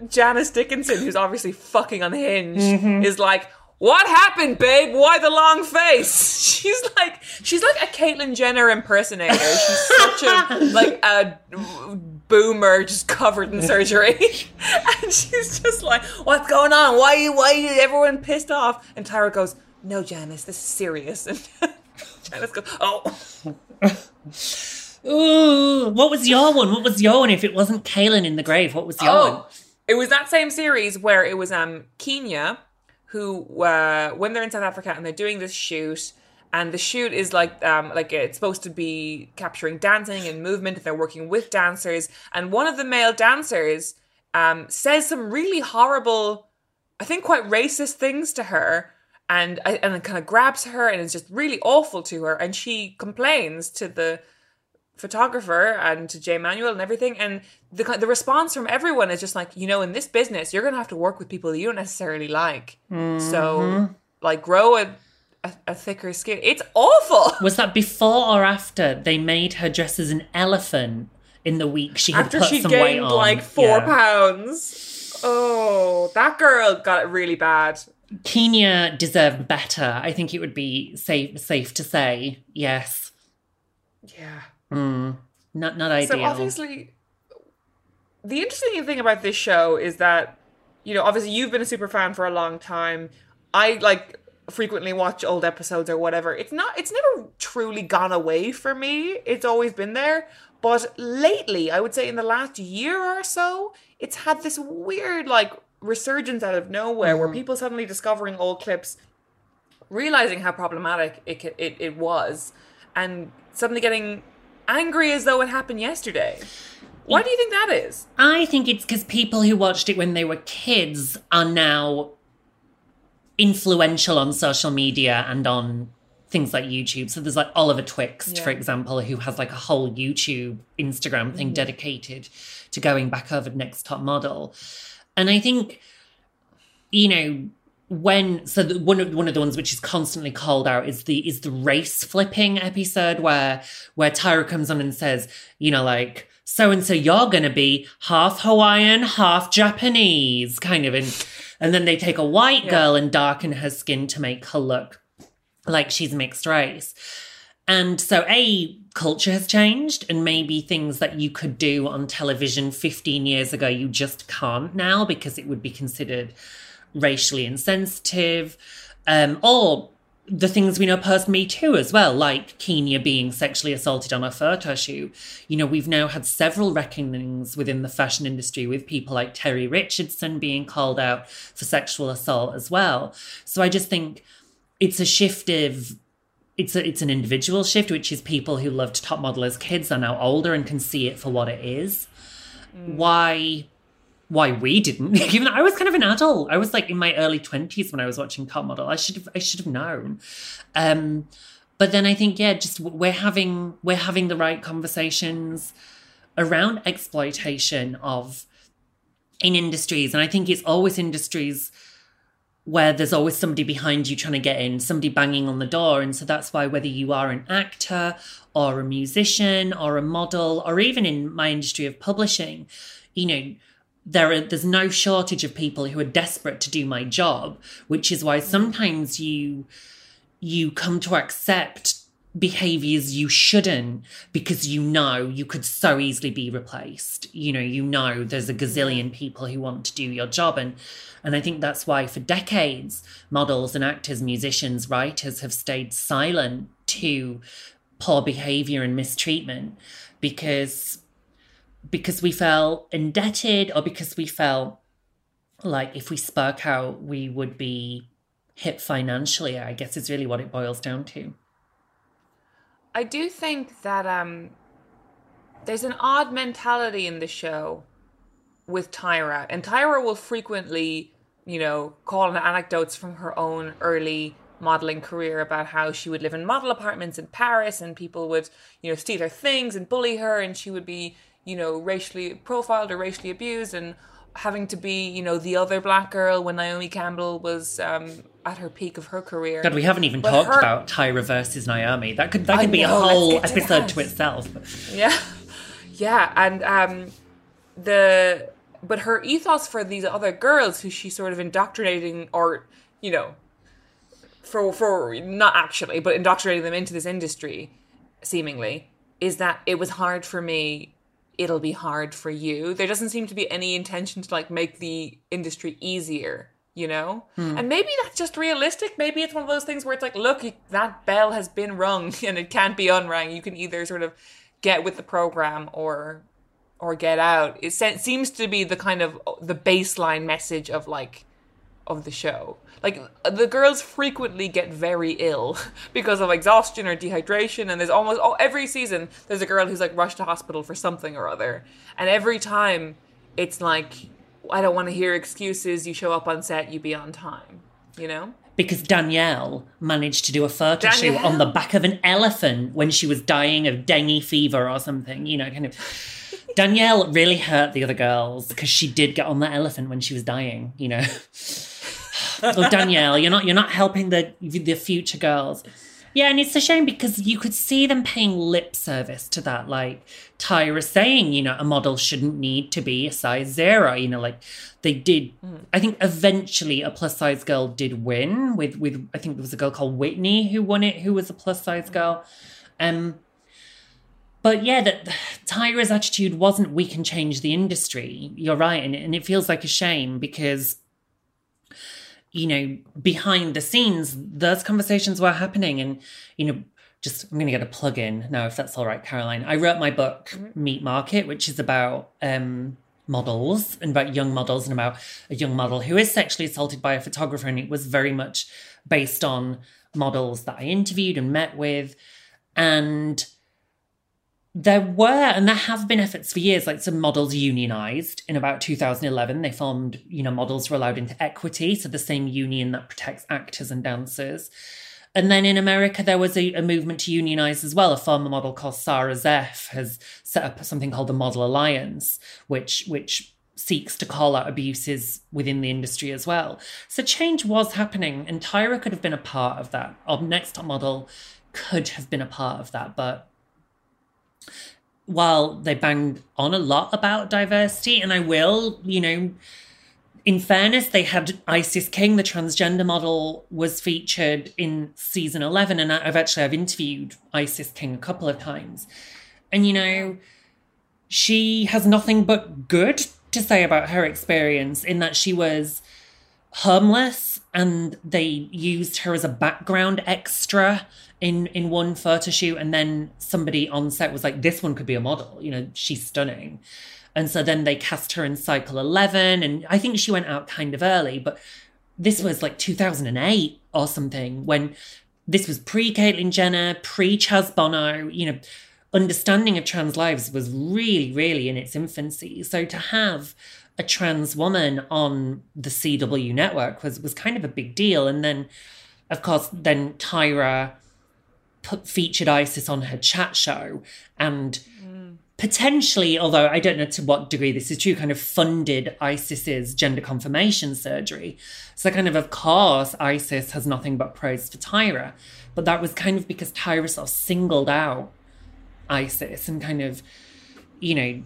Janice Dickinson, who's obviously fucking unhinged, mm-hmm. is like, "What happened, babe? Why the long face?" She's like, she's like a Caitlyn Jenner impersonator. She's such a like a boomer, just covered in surgery, and she's just like, "What's going on? Why you? Why you? Everyone pissed off?" And Tyra goes, "No, Janice, this is serious." And Janice goes, "Oh." Ooh, what was your one? What was your one? If it wasn't Kahlen in the grave, what was your oh, one? It was that same series where it was um Keenyah who uh, when they're in South Africa and they're doing this shoot and the shoot is like um like it's supposed to be capturing dancing and movement and they're working with dancers and one of the male dancers um says some really horrible I think quite racist things to her and and it kind of grabs her and is just really awful to her and she complains to the photographer and to Jay Manuel and everything. And the the response from everyone is just like, you know, in this business, you're gonna have to work with people that you don't necessarily like. Mm-hmm. So like grow a, a, a thicker skin. It's awful. Was that before or after they made her dress as an elephant in the week she had after put she some gained weight on? like four yeah. pounds. Oh, that girl got it really bad. Keenyah deserved better. I think it would be safe safe to say. Yes. Yeah. Mm, not not ideal. So obviously, the interesting thing about this show is that you know obviously you've been a super fan for a long time. I like frequently watch old episodes or whatever. It's not. It's never truly gone away for me. It's always been there. But lately, I would say in the last year or so, it's had this weird like resurgence out of nowhere mm. where people suddenly discovering old clips, realizing how problematic it, it, it was, and suddenly getting angry as though it happened yesterday. Why do you think that is? I think it's because people who watched it when they were kids are now influential on social media and on things like YouTube. So there's like Oliver Twixt, yeah. for example, who has like a whole YouTube, Instagram thing mm-hmm. dedicated to going back over Next Top Model. And I think, you know, when so the, one of one of the ones which is constantly called out is the is the race flipping episode where where Tyra comes on and says, you know, like so and so you're gonna be half Hawaiian, half Japanese, kind of, and and then they take a white yeah. girl and darken her skin to make her look like she's mixed race. And so, A, culture has changed, and maybe things that you could do on television 15 years ago, you just can't now because it would be considered racially insensitive, um, or the things we know post Me Too as well, like Keenyah being sexually assaulted on a photo shoot. You know, we've now had several reckonings within the fashion industry with people like Terry Richardson being called out for sexual assault as well. So I just think it's a shift of it's a, it's an individual shift, which is people who loved top model as kids are now older and can see it for what it is. Mm. Why why we didn't. Even I was kind of an adult. I was like in my early twenties when I was watching Top Model. I should have I should have known. Um, but then I think yeah, just we're having we're having the right conversations around exploitation of in industries, and I think it's always industries where there's always somebody behind you trying to get in, somebody banging on the door. And so that's why whether you are an actor or a musician or a model, or even in my industry of publishing, you know, there are there's no shortage of people who are desperate to do my job which is why sometimes you you come to accept behaviors you shouldn't because you know you could so easily be replaced. You know you know there's a gazillion people who want to do your job. And and i think that's why for decades models and actors musicians writers have stayed silent to poor behavior and mistreatment because because we felt indebted or because we felt like if we spoke out, we would be hit financially, I guess is really what it boils down to. I do think that um there's an odd mentality in the show with Tyra, and Tyra will frequently, you know, call on anecdotes from her own early modeling career about how she would live in model apartments in Paris and people would, you know, steal her things and bully her and she would be, you know, racially profiled or racially abused and having to be, you know, the other black girl when Naomi Campbell was um, at her peak of her career. God, we haven't even But talked her- about Tyra versus Naomi. That could that I could be know, a whole get to episode to itself. Yeah. Yeah, and um the but her ethos for these other girls who she's sort of indoctrinating or, you know, for for not actually, but indoctrinating them into this industry seemingly is that it was hard for me, it'll be hard for you. There doesn't seem to be any intention to like make the industry easier, you know? Hmm. And maybe that's just realistic. Maybe it's one of those things where it's like, look, you- that bell has been rung and it can't be unrung. You can either sort of get with the program or or get out. It se- seems to be the kind of the baseline message of like of the show. Like the girls frequently get very ill because of exhaustion or dehydration, and there's almost oh, every season there's a girl who's like rushed to hospital for something or other, and every time it's like I don't want to hear excuses. You show up on set, you be on time. You know. because Danielle managed to do a photo shoot on the back of an elephant when she was dying of dengue fever or something, you know, kind of. Danielle really hurt the other girls because she did get on that elephant when she was dying, you know. oh, Danielle, you're not you're not helping the the future girls. Yeah, and it's a shame because you could see them paying lip service to that, like Tyra saying, you know, a model shouldn't need to be a size zero. You know, like they did. I think eventually a plus size girl did win with with I think there was a girl called Whitney who won it, who was a plus size girl. Um, but yeah, that Tyra's attitude wasn't we can change the industry. You're right, and, and it feels like a shame because you know, behind the scenes, those conversations were happening. And, you know, just I'm going to get a plug in now, if that's all right, Caroline. I wrote my book, Meat Market, which is about um, models and about young models and about a young model who is sexually assaulted by a photographer. And it was very much based on models that I interviewed and met with. And there were and there have been efforts for years like some models unionized. In about 2011 they formed you know models were allowed into equity so the same union that protects actors and dancers. And then in america there was a, a movement to unionize as well. A former model called Sara Ziff has set up something called the model alliance which which seeks to call out abuses within the industry as well. So change was happening and tyra could have been a part of that. Or next model could have been a part of that but while they banged on a lot about diversity, and I will, you know, in fairness, they had Isis King, the transgender model, was featured in season eleven, and I- I've actually I've interviewed Isis King a couple of times, and you know, she has nothing but good to say about her experience in that she was homeless and they used her as a background extra in in one photo shoot. And then somebody on set was like this one could be a model you know she's stunning. And so then they cast her in cycle 11 and i think she went out kind of early but this was like 2008 or something when this was pre Caitlyn Jenner, pre Chaz Bono, you know, understanding of trans lives was really, really in its infancy. So to have a trans woman on the CW network was was kind of a big deal. And then, of course, then Tyra put, featured Isis on her chat show and mm. potentially, although I don't know to what degree this is true, kind of funded ISIS's gender confirmation surgery. So, kind of, of course, ISIS has nothing but praise for Tyra, but that was kind of because Tyra sort of singled out ISIS and kind of, you know,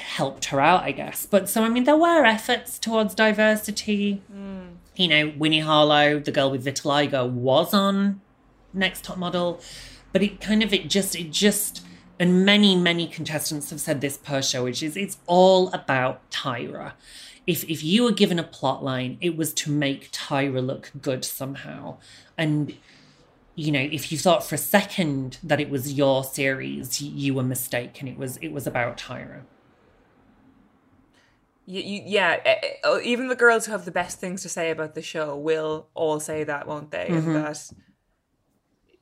helped her out, I guess. But so, I mean, there were efforts towards diversity. Hmm. You know, Winnie Harlow, the girl with vitiligo, was on Next Top Model, but it kind of, it just, it just, and many, many contestants have said this per show, which is it's all about Tyra. If if you were given a plot line, it was to make Tyra look good somehow. And you know, if you thought for a second that it was your series, you were mistaken. It was it was about Tyra. You, you, yeah, eh, eh, oh, even the girls who have the best things to say about the show will all say that, won't they? And That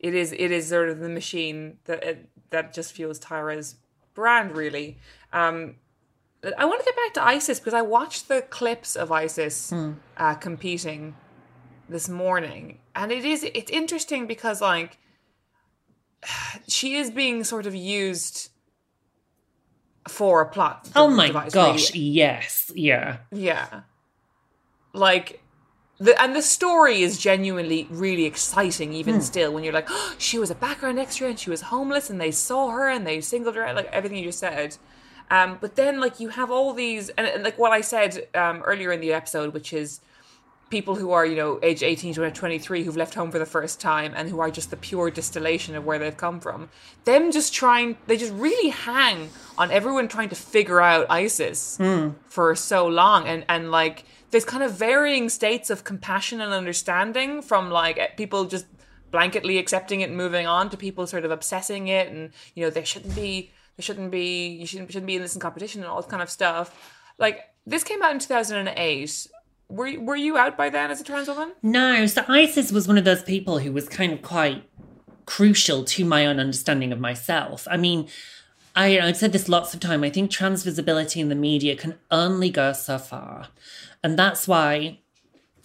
it is it is sort of the machine that it, that just fuels Tyra's brand, really. Um, I want to get back to ISIS because I watched the clips of ISIS uh, competing this morning, and it is it's interesting because like she is being sort of used for a plot. Oh my device, gosh, really. yes. Yeah. Yeah. Like the and the story is genuinely really exciting even still when you're like, oh, she was a background extra and she was homeless and they saw her and they singled her out, like everything you just said. Um, but then like you have all these and, and like what I said um, earlier in the episode, which is people who are, you know, age 18 to 23 who've left home for the first time and who are just the pure distillation of where they've come from. Them just trying, they just really hang on everyone trying to figure out ISIS for so long. And, and like, there's kind of varying states of compassion and understanding from like eh, people just blanketly accepting it and moving on to people sort of obsessing it and, you know, there shouldn't be, there shouldn't be, you shouldn't, shouldn't be in this in competition and all this kind of stuff. Like, this came out in 2008 were you- were you out by then as a trans woman? No, so Isis was one of those people who was kind of quite crucial to my own understanding of myself. I mean, I, I've said this lots of time. I think trans visibility in the media can only go so far. And that's why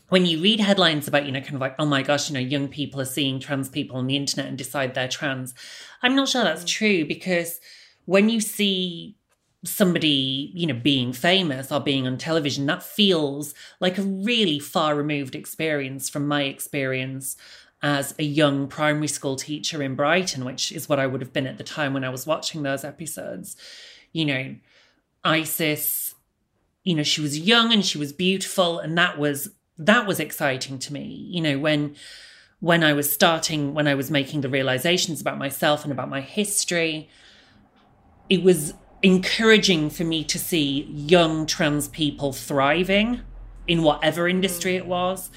when you read headlines about, you know, kind of like, oh my gosh, you know, young people are seeing trans people on the internet and decide they're trans, I'm not sure that's mm. true because when you see somebody, you know, being famous or being on television, that feels like a really far removed experience from my experience as a young primary school teacher in Brighton, which is what I would have been at the time when I was watching those episodes. You know, Isis, you know, she was young and she was beautiful, and that was that was exciting to me. You know, when when I was starting, when I was making the realizations about myself and about my history, it was encouraging for me to see young trans people thriving in whatever industry it mm. was.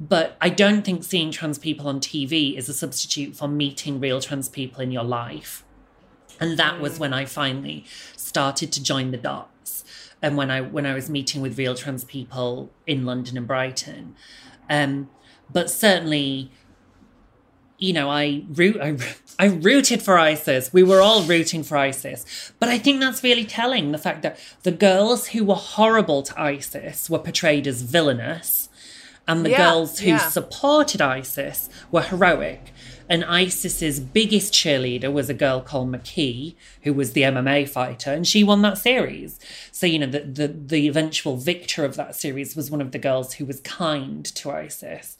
But I don't think seeing trans people on TV is a substitute for meeting real trans people in your life. And that was mm. when I finally started to join the dots. And when I when I was meeting with real trans people in London and Brighton. Um, but certainly you know, I root, I, I rooted for ISIS. We were all rooting for ISIS. But I think that's really telling the fact that the girls who were horrible to ISIS were portrayed as villainous, and the Yeah, girls who yeah. supported ISIS were heroic. And ISIS's biggest cheerleader was a girl called McKey, who was the MMA fighter, and she won that series. So, you know, the, the, the eventual victor of that series was one of the girls who was kind to ISIS.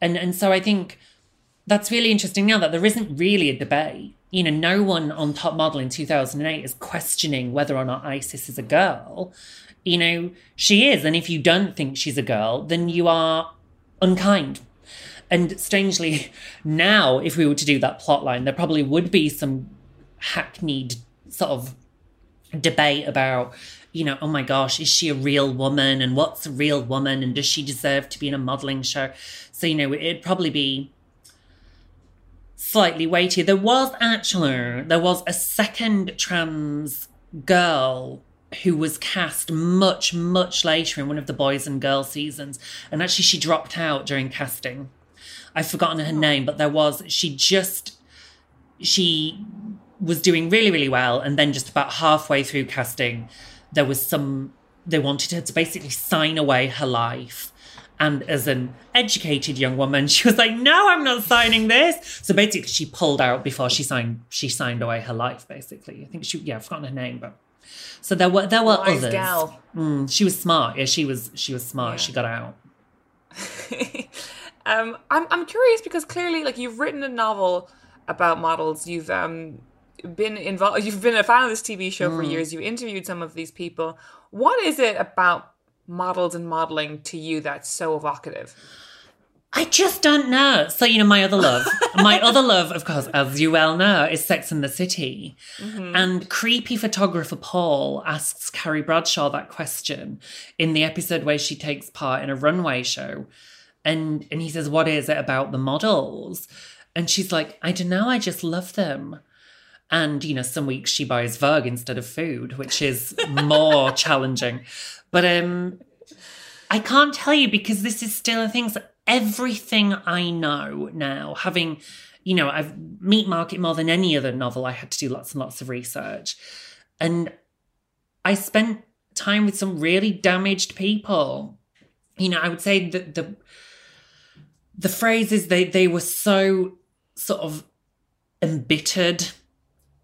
And, and so I think that's really interesting now that there isn't really a debate. You know, no one on Top Model in 2008 is questioning whether or not Isis is a girl. You know, she is. And if you don't think she's a girl, then you are unkind. And strangely, now, if we were to do that plot line, there probably would be some hackneyed sort of debate about, you know, oh my gosh, is she a real woman? And what's a real woman? And does she deserve to be in a modeling show? So, you know, it'd probably be slightly weightier. There was actually there was a second trans girl who was cast much much later in one of the boys and girls seasons, and actually she dropped out during casting. I've forgotten her oh. name, but there was she just she was doing really really well, and then just about halfway through casting, there was some they wanted her to basically sign away her life. And as an educated young woman, she was like, "No, I'm not signing this." So basically, she pulled out before she signed. She signed away her life. Basically, I think she. Yeah, I've forgotten her name, but so there were there were Wise others. gal. Mm, she was smart. Yeah, she was. She was smart. Yeah. She got out. um, I'm I'm curious because clearly, like you've written a novel about models. You've um been involved. You've been a fan of this TV show for years. You've interviewed some of these people. What is it about models and modeling to you that's so evocative? I just don't know. So, you know, my other love, my other love, of course, as you well know, is Sex and the City. Mm-hmm. And creepy photographer Paul asks Carrie Bradshaw that question in the episode where she takes part in a runway show. And, and he says, What is it about the models? And she's like, I don't know. I just love them. And, you know, some weeks she buys Vogue instead of food, which is more challenging. But um, I can't tell you because this is still a thing. So everything I know now, having, you know, I've meat market more than any other novel, I had to do lots and lots of research. And I spent time with some really damaged people. You know, I would say that the the phrases they they were so sort of embittered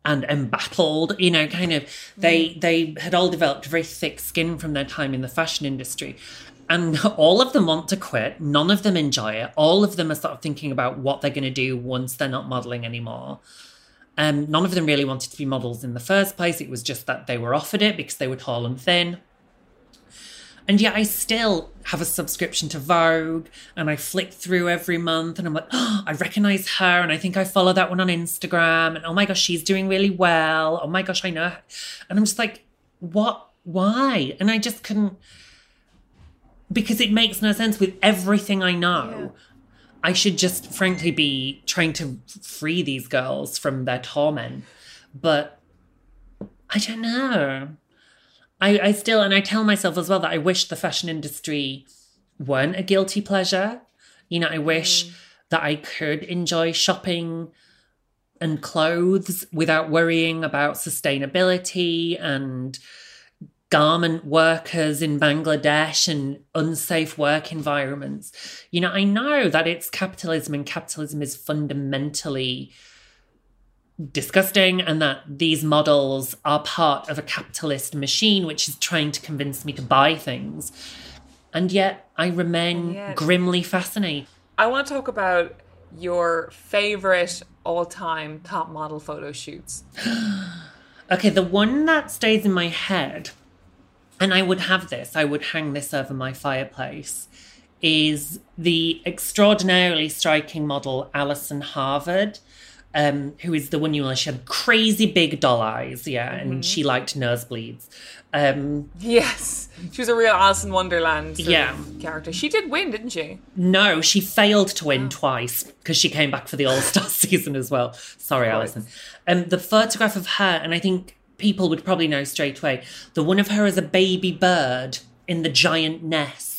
and embattled you know kind of they they had all developed very thick skin from their time in the fashion industry. And all of them want to quit none of them enjoy it all of them are sort of thinking about what they're going to do once they're not modeling anymore. Um, none of them really wanted to be models in the first place it was just that they were offered it because they were tall and thin and yet I still have a subscription to Vogue and I flick through every month and I'm like, oh, I recognize her and I think I follow that one on Instagram and oh my gosh, she's doing really well. Oh my gosh, I know. And I'm just like, what? Why? And I just couldn't, because it makes no sense with everything I know. Yeah. I should just frankly be trying to free these girls from their torment. But I don't know. I, I still, and I tell myself as well that I wish the fashion industry weren't a guilty pleasure. You know, I wish mm. that I could enjoy shopping and clothes without worrying about sustainability and garment workers in Bangladesh and unsafe work environments. You know, I know that it's capitalism and capitalism is fundamentally disgusting and that these models are part of a capitalist machine which is trying to convince me to buy things. And yet I remain yet, grimly fascinated. I want to talk about your favorite all time top model photo shoots. okay, the one that stays in my head, and I would have this, I would hang this over my fireplace, is the extraordinarily striking model Allison Harvard um, who is the one you know, she had crazy big doll eyes, yeah, mm-hmm. and she liked nosebleeds. Um, yes, she was a real Alice in Wonderland yeah. character. She did win, didn't she? No, she failed to win oh. twice because she came back for the All Star season as well. Sorry, Allison. Um, the photograph of her, and I think people would probably know straight away, the one of her as a baby bird in the giant nest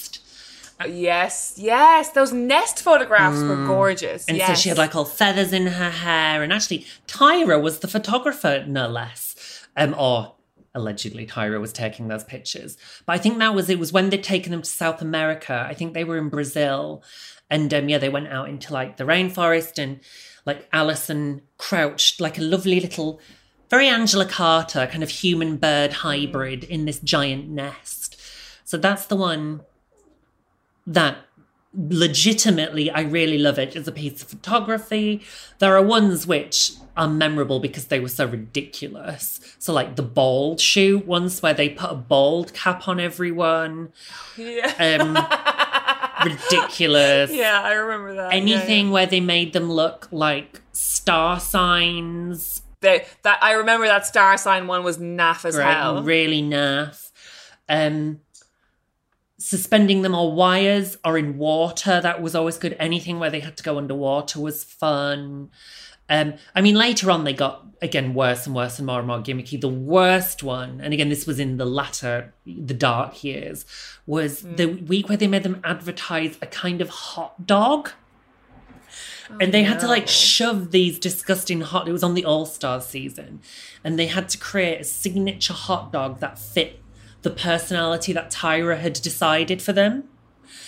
Yes, yes, those nest photographs mm. were gorgeous. And yes. so she had like all feathers in her hair, and actually Tyra was the photographer, no less, um, or allegedly Tyra was taking those pictures. But I think that was it was when they'd taken them to South America. I think they were in Brazil, and um, yeah, they went out into like the rainforest, and like Allison crouched like a lovely little, very Angela Carter kind of human bird hybrid in this giant nest. So that's the one that legitimately I really love it as a piece of photography. There are ones which are memorable because they were so ridiculous. So like the bald shoot once where they put a bald cap on everyone. Yeah. Um, ridiculous. Yeah, I remember that. Anything yeah, yeah. where they made them look like star signs. They, that I remember that star sign one was naff as right, hell. Really naff. Um suspending them on wires or in water. That was always good. Anything where they had to go underwater was fun. Um, I mean, later on, they got again worse and worse and more and more gimmicky. The worst one, and again, this was in the latter, the dark years, was mm. the week where they made them advertise a kind of hot dog. Oh, and they no. had to like shove these disgusting hot. It was on the All Stars season, and they had to create a signature hot dog that fit the personality that Tyra had decided for them.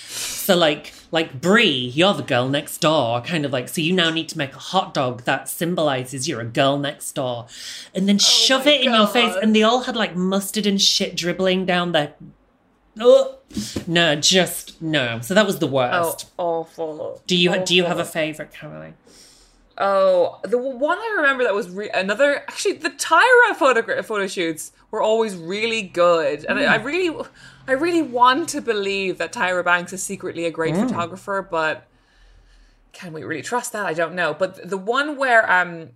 So like like Bre, you're the girl next door, kind of like so you now need to make a hot dog that symbolizes you're a girl next door, and then oh shove it God. in your face. And they all had like mustard and shit dribbling down their. Oh no, just no. So that was the worst. Oh, awful. Do you awful. do you have a favorite, Caroline? Oh, the one I remember that was re- another. Actually, the Tyra photo photo shoots were always really good, and mm. I, I, really, I really want to believe that Tyra Banks is secretly a great mm. photographer, but can we really trust that? I don't know. But the one where um,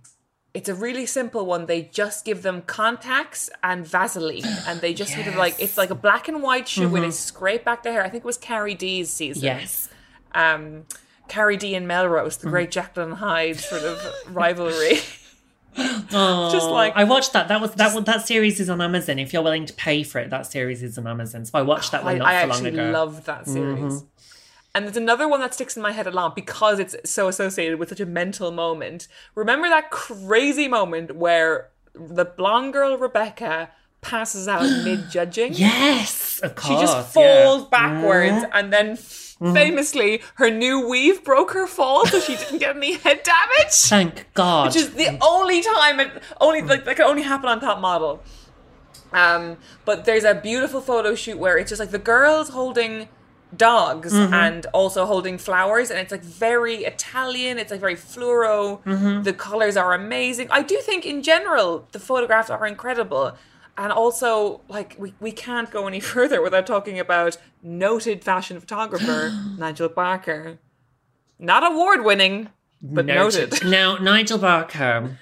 it's a really simple one. They just give them contacts and Vaseline, and they just yes. sort of like it's like a black and white shoot mm-hmm. where they scrape back the hair. I think it was CariDee's season. Yes. Um, CariDee and Melrose, the mm. great Jacqueline Hyde sort of rivalry. Oh, just like I watched that. That was that just, that series is on Amazon. If you're willing to pay for it, that series is on Amazon. So I watched that one not I, so long ago. I actually loved that series. Mm-hmm. And there's another one that sticks in my head a lot because it's so associated with such a mental moment. Remember that crazy moment where the blonde girl Rebecca passes out mid judging. Yes, of course. She just falls yeah. backwards, mm-hmm. and then mm-hmm. famously, her new weave broke her fall, so she didn't get any head damage. Thank God. Which is the only time it only like that can only happen on top model. Um, but there's a beautiful photo shoot where it's just like the girls holding dogs mm-hmm. and also holding flowers, and it's like very Italian. It's like very fluoro. The colors are amazing. I do think in general the photographs are incredible. And also, like, we, we can't go any further without talking about noted fashion photographer Nigel Barker. Not award winning, but noted. now, Nigel Barker,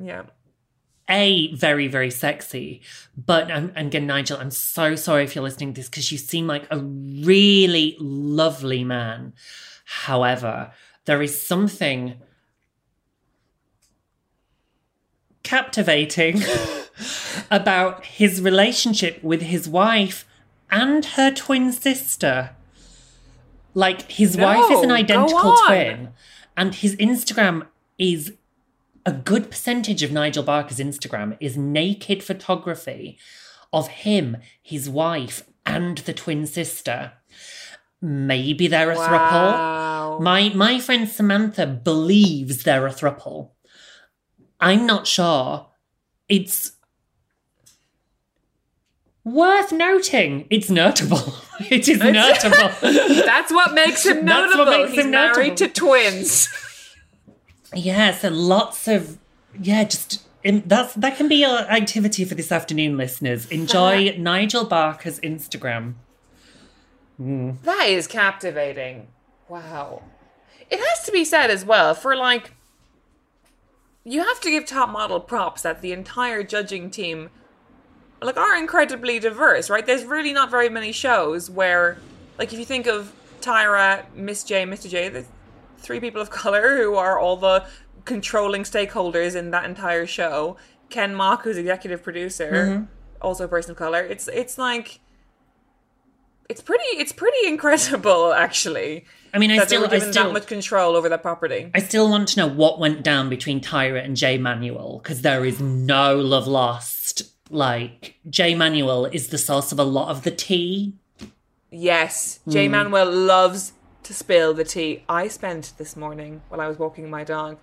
Yeah. A, very, very sexy. But, um, and again, Nigel, I'm so sorry if you're listening to this because you seem like a really lovely man. However, there is something captivating about his relationship with his wife and her twin sister. Like, his No, wife is an identical twin, and his Instagram is a good percentage of Nigel Barker's Instagram is naked photography of him, his wife, and the twin sister. Maybe they're a thruple. My my friend Samantha believes they're a thruple. I'm not sure. It's worth noting. It's notable. It is notable. That's what makes him notable. makes He's him married notable. to twins. Yeah, so lots of yeah, just um, that's that can be your activity for this afternoon, listeners. Enjoy Nigel Barker's Instagram. That is captivating. Wow. It has to be said as well for like you have to give top model props that the entire judging team like are incredibly diverse, right? There's really not very many shows where like if you think of Tyra, Miss J, Mr. J, there's three people of color who are all the controlling stakeholders in that entire show. Ken Mok, who's executive producer, mm-hmm. also a person of color. It's it's like it's pretty it's pretty incredible actually. I mean, I still, I still, that much control over that property. I still want to know what went down between Tyra and Jay Manuel because there is no love lost. Like Jay Manuel is the source of a lot of the tea. Yes, Jay Hmm. Manuel loves to spill the tea. I spent this morning while I was walking my dog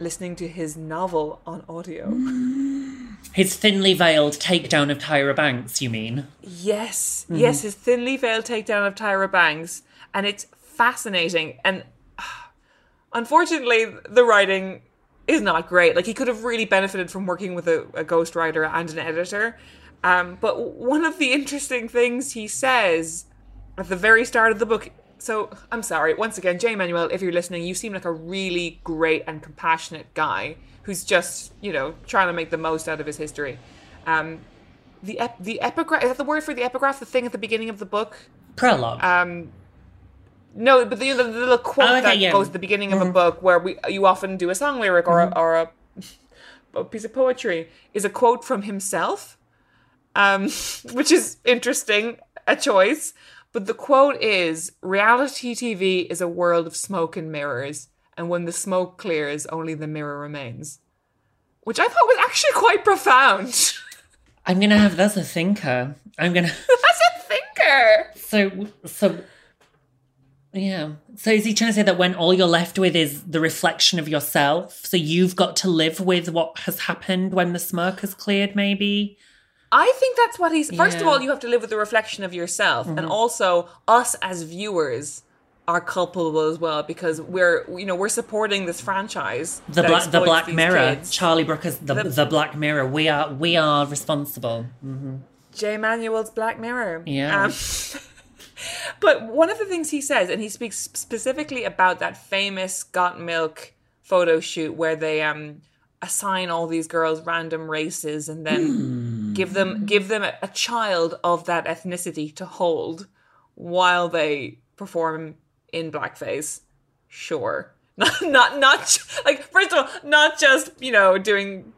listening to his novel on audio. His thinly veiled takedown of Tyra Banks. You mean? Yes, Mm-hmm. yes, his thinly veiled takedown of Tyra Banks, and it's fascinating. And unfortunately, the writing is not great. Like he could have really benefited from working with a, a ghostwriter and an editor. Um, but one of the interesting things he says at the very start of the book. So I'm sorry, once again, Jay Manuel, if you're listening, you seem like a really great and compassionate guy who's just, you know, trying to make the most out of his history. Um, the ep- the epigraph is that the word for the epigraph? The thing at the beginning of the book? Prologue. Um, no, but the, the, the little quote Oh, okay, that yeah. goes at the beginning of a book where we you often do a song lyric or a, or a, a piece of poetry is a quote from himself, um, which is interesting, a choice. But the quote is reality TV is a world of smoke and mirrors, and when the smoke clears, only the mirror remains. Which I thought was actually quite profound. I'm gonna have that's a thinker. I'm gonna. That's a thinker. So, so, yeah. So is he trying to say that when all you're left with is the reflection of yourself, so you've got to live with what has happened when the smoke has cleared, maybe? I think that's what he's. First of Yeah. Mm-hmm. all, you have to live with the reflection of yourself, and also us as viewers are culpable as well because we're you know we're supporting this franchise. The black, the Black Mirror, kids. Charlie Brooker's the, The- the Black Mirror. We are we are responsible. Jay Manuel's Black Mirror. Yeah. Um, but one of the things he says, and he speaks specifically about that famous Got Milk photo shoot where they um assign all these girls random races and then give them give them a, a child of that ethnicity to hold while they perform in blackface. Sure. Not not not like first of all, not just, you know, doing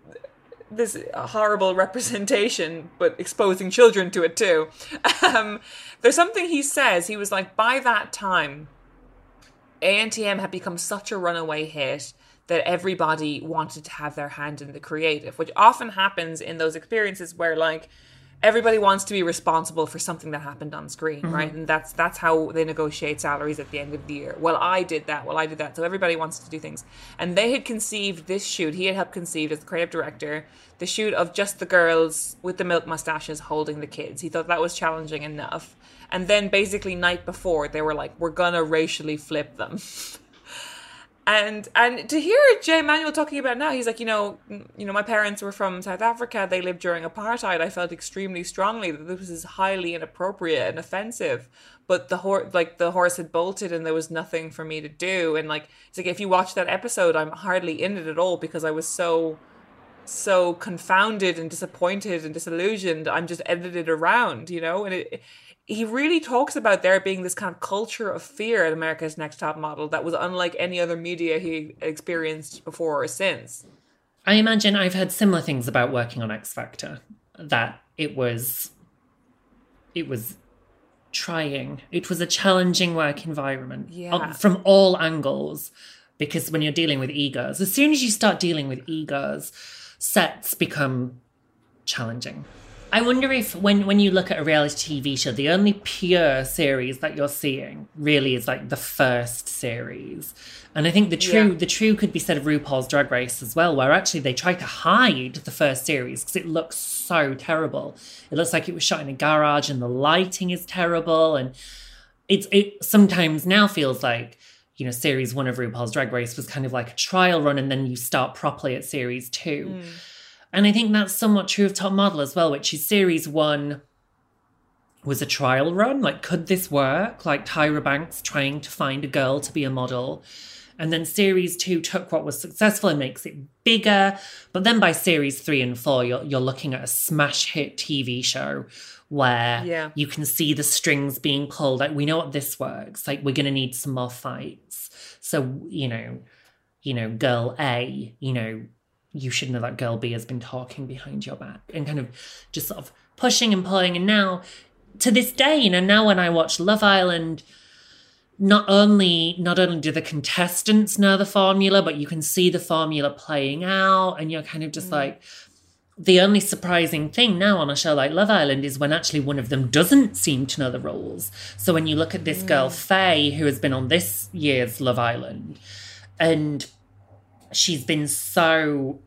this horrible representation, but exposing children to it too. Um, there's something he says. He was like, by that time, ANTM had become such a runaway hit that everybody wanted to have their hand in the creative, which often happens in those experiences where like everybody wants to be responsible for something that happened on screen, Mm-hmm. right? And that's that's how they negotiate salaries at the end of the year. Well, I did that. Well, I did that. So everybody wants to do things. And they had conceived this shoot. He had helped conceive as the creative director the shoot of just the girls with the milk mustaches holding the kids. He thought that was challenging enough. And then basically night before they were like, we're gonna racially flip them. And and to hear Jay Manuel talking about now, he's like, you know, you know, my parents were from South Africa. They lived during apartheid. I felt extremely strongly that this was highly inappropriate and offensive. But the horse, like the horse had bolted, and there was nothing for me to do. And like, it's like if you watch that episode, I'm hardly in it at all because I was so so confounded and disappointed and disillusioned. I'm just edited around, you know, and it. He really talks about there being this kind of culture of fear at America's Next Top Model that was unlike any other media he experienced before or since. I imagine I've heard similar things about working on X Factor. That it was, it was trying. It was a challenging work environment Yeah. uh, from all angles. Because when you're dealing with egos, as soon as you start dealing with egos, sets become challenging. I wonder if when when you look at a reality TV show, the only pure series that you're seeing really is like the first series. And I think the true Yeah. the true could be said of RuPaul's Drag Race as well, where actually they try to hide the first series because it looks so terrible. It looks like it was shot in a garage and the lighting is terrible and it's it sometimes now feels like you know series one of RuPaul's Drag Race was kind of like a trial run and then you start properly at series two. Mm. And I think that's somewhat true of Top Model as well, which is series one was a trial run. Like, could this work? Like Tyra Banks trying to find a girl to be a model. And then series two took what was successful and makes it bigger. But then by series three and four, you're, you're looking at a smash hit TV show where Yeah. you can see the strings being pulled. Like, we know what this works. Like, we're going to need some more fights. So, you know, you know, girl A, you know, you should know that girl B has been talking behind your back and kind of just sort of pushing and pulling. And now, to this day, you know, now when I watch Love Island, not only not only do the contestants know the formula, but you can see the formula playing out, and you're kind of just mm. like. The only surprising thing now on a show like Love Island is when actually one of them doesn't seem to know the rules. So when you look at this girl, mm. Faye, who has been on this year's Love Island, and she's been so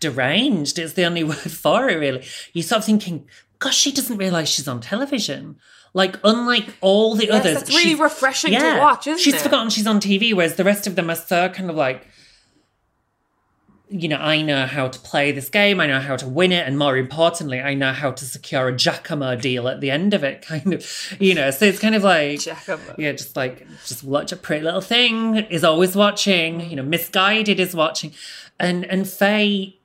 deranged is the only word for it really you start thinking gosh she doesn't realize she's on television like unlike all the Yes, others that's really refreshing to watch, isn't it? she's it? forgotten she's on tv whereas the rest of them are so kind of like you know, I know how to play this game, I know how to win it, and more importantly, I know how to secure a Giacomo deal at the end of it, kind of, you know. So it's kind of like, Giacomo. yeah, just like, just watch a pretty little thing is always watching, you know, Missguided is watching, and and Faye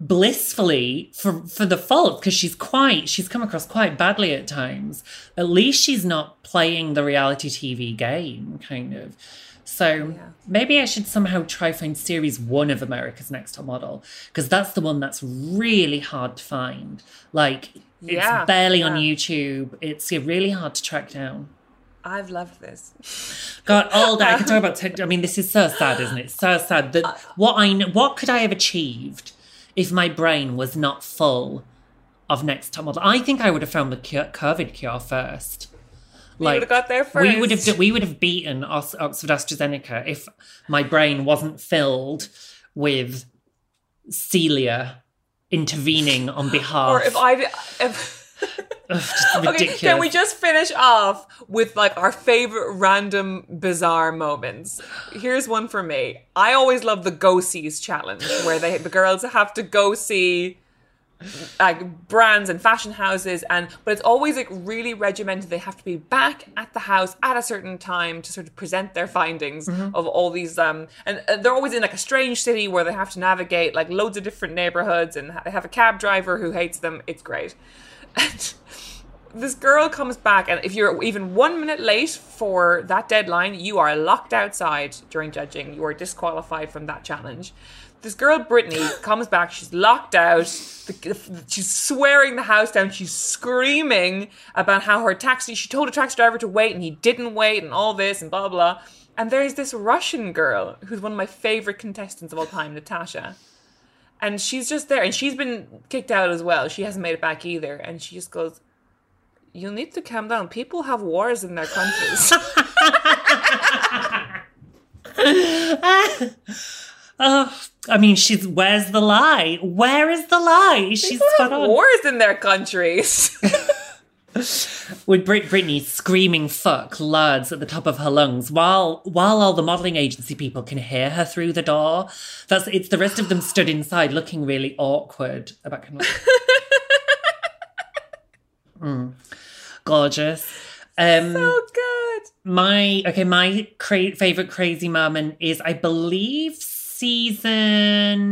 blissfully for for the fault because she's quite she's come across quite badly at times. At least she's not playing the reality TV game, kind of. So maybe I should somehow try find series one of America's Next Top Model because that's the one that's really hard to find. Like Yeah, it's barely on. YouTube. It's really hard to track down. I've loved this. God, all day I can talk about. Tech- I mean, this is so sad, isn't it? So sad that what I what could I have achieved if my brain was not full of Next Top Model? I think I would have found the cure, COVID cure first. You would have got there We would have we would have beaten Ox- Oxford AstraZeneca if my brain wasn't filled with Celia intervening on behalf. Or if I. If, Ugh, Okay, can we just finish off with like our favorite random bizarre moments? Here's one for me. I always love the go sees challenge where they the girls have to go see like brands and fashion houses and but it's always like really regimented. They have to be back at the house at a certain time to sort of present their findings of all these um and uh, they're always in like a strange city where they have to navigate like loads of different neighborhoods and they have a cab driver who hates them. It's great. And this girl comes back and if you're even one minute late for that deadline you are locked outside during judging. You are disqualified from that challenge this girl Brittany comes back. She's locked out. The, the- she's swearing the house down. She's screaming about how her taxi. She told a taxi driver to wait, and he didn't wait, and all this and blah blah. And there's this Russian girl who's one of my favorite contestants of all time, Natasha. And she's just there, and she's been kicked out as well. She hasn't made it back either. And she just goes, "You need to calm down. People have wars in their countries." Oh, I mean, she's where's the lie? Where is the lie? She's spot have on. wars in their countries. With Brit- Britney screaming "fuck" loads at the top of her lungs, while while all the modelling agency people can hear her through the door. That's it's the rest of them stood inside, looking really awkward about kind of Mm. gorgeous. Um, so good. my okay my cra- favorite crazy moment is i believe season.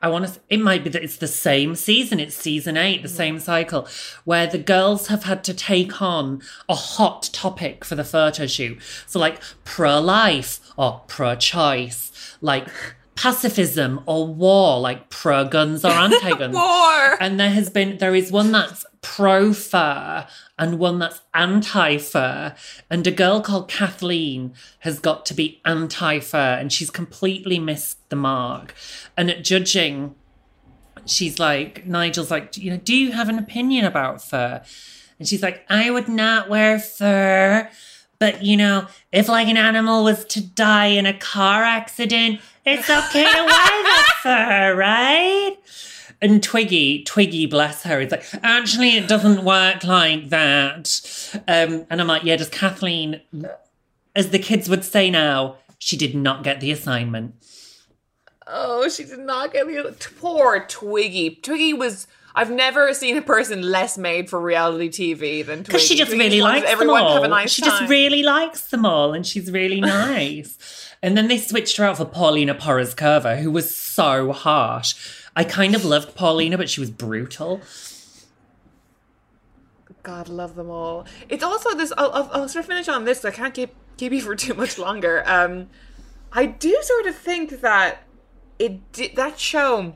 I want to it might be that it's the same season it's season 8 the mm. same cycle where the girls have had to take on a hot topic for the photo shoot. So like pro-life or pro-choice like pacifism or war like pro-guns or anti-guns. War. and there has been there is one that's pro fur and one that's anti fur and a girl called kathleen has got to be anti fur and she's completely missed the mark. And at judging she's like nigel's like you know do you have an opinion about fur? And she's like i would not wear fur but you know if like an animal was to die in a car accident it's okay to wear that fur right and Twiggy, Twiggy, bless her, is like, actually, it doesn't work like that. Um, and I'm like, yeah, does Kathleen, as the kids would say now, she did not get the assignment. Oh, she did not get the poor Twiggy. Twiggy was. I've never seen a person less made for reality TV than Twiggy. Because she just Twiggy really likes everyone them all. have a nice she time. just really likes them all, and she's really nice. and then they switched her out for Paulina Porizkova, who was so harsh. I kind of loved Paulina, but she was brutal. God love them all. It's also this. I'll, I'll, I'll sort of finish on this. I can't keep keep you for too much longer. Um, I do sort of think that it did that show.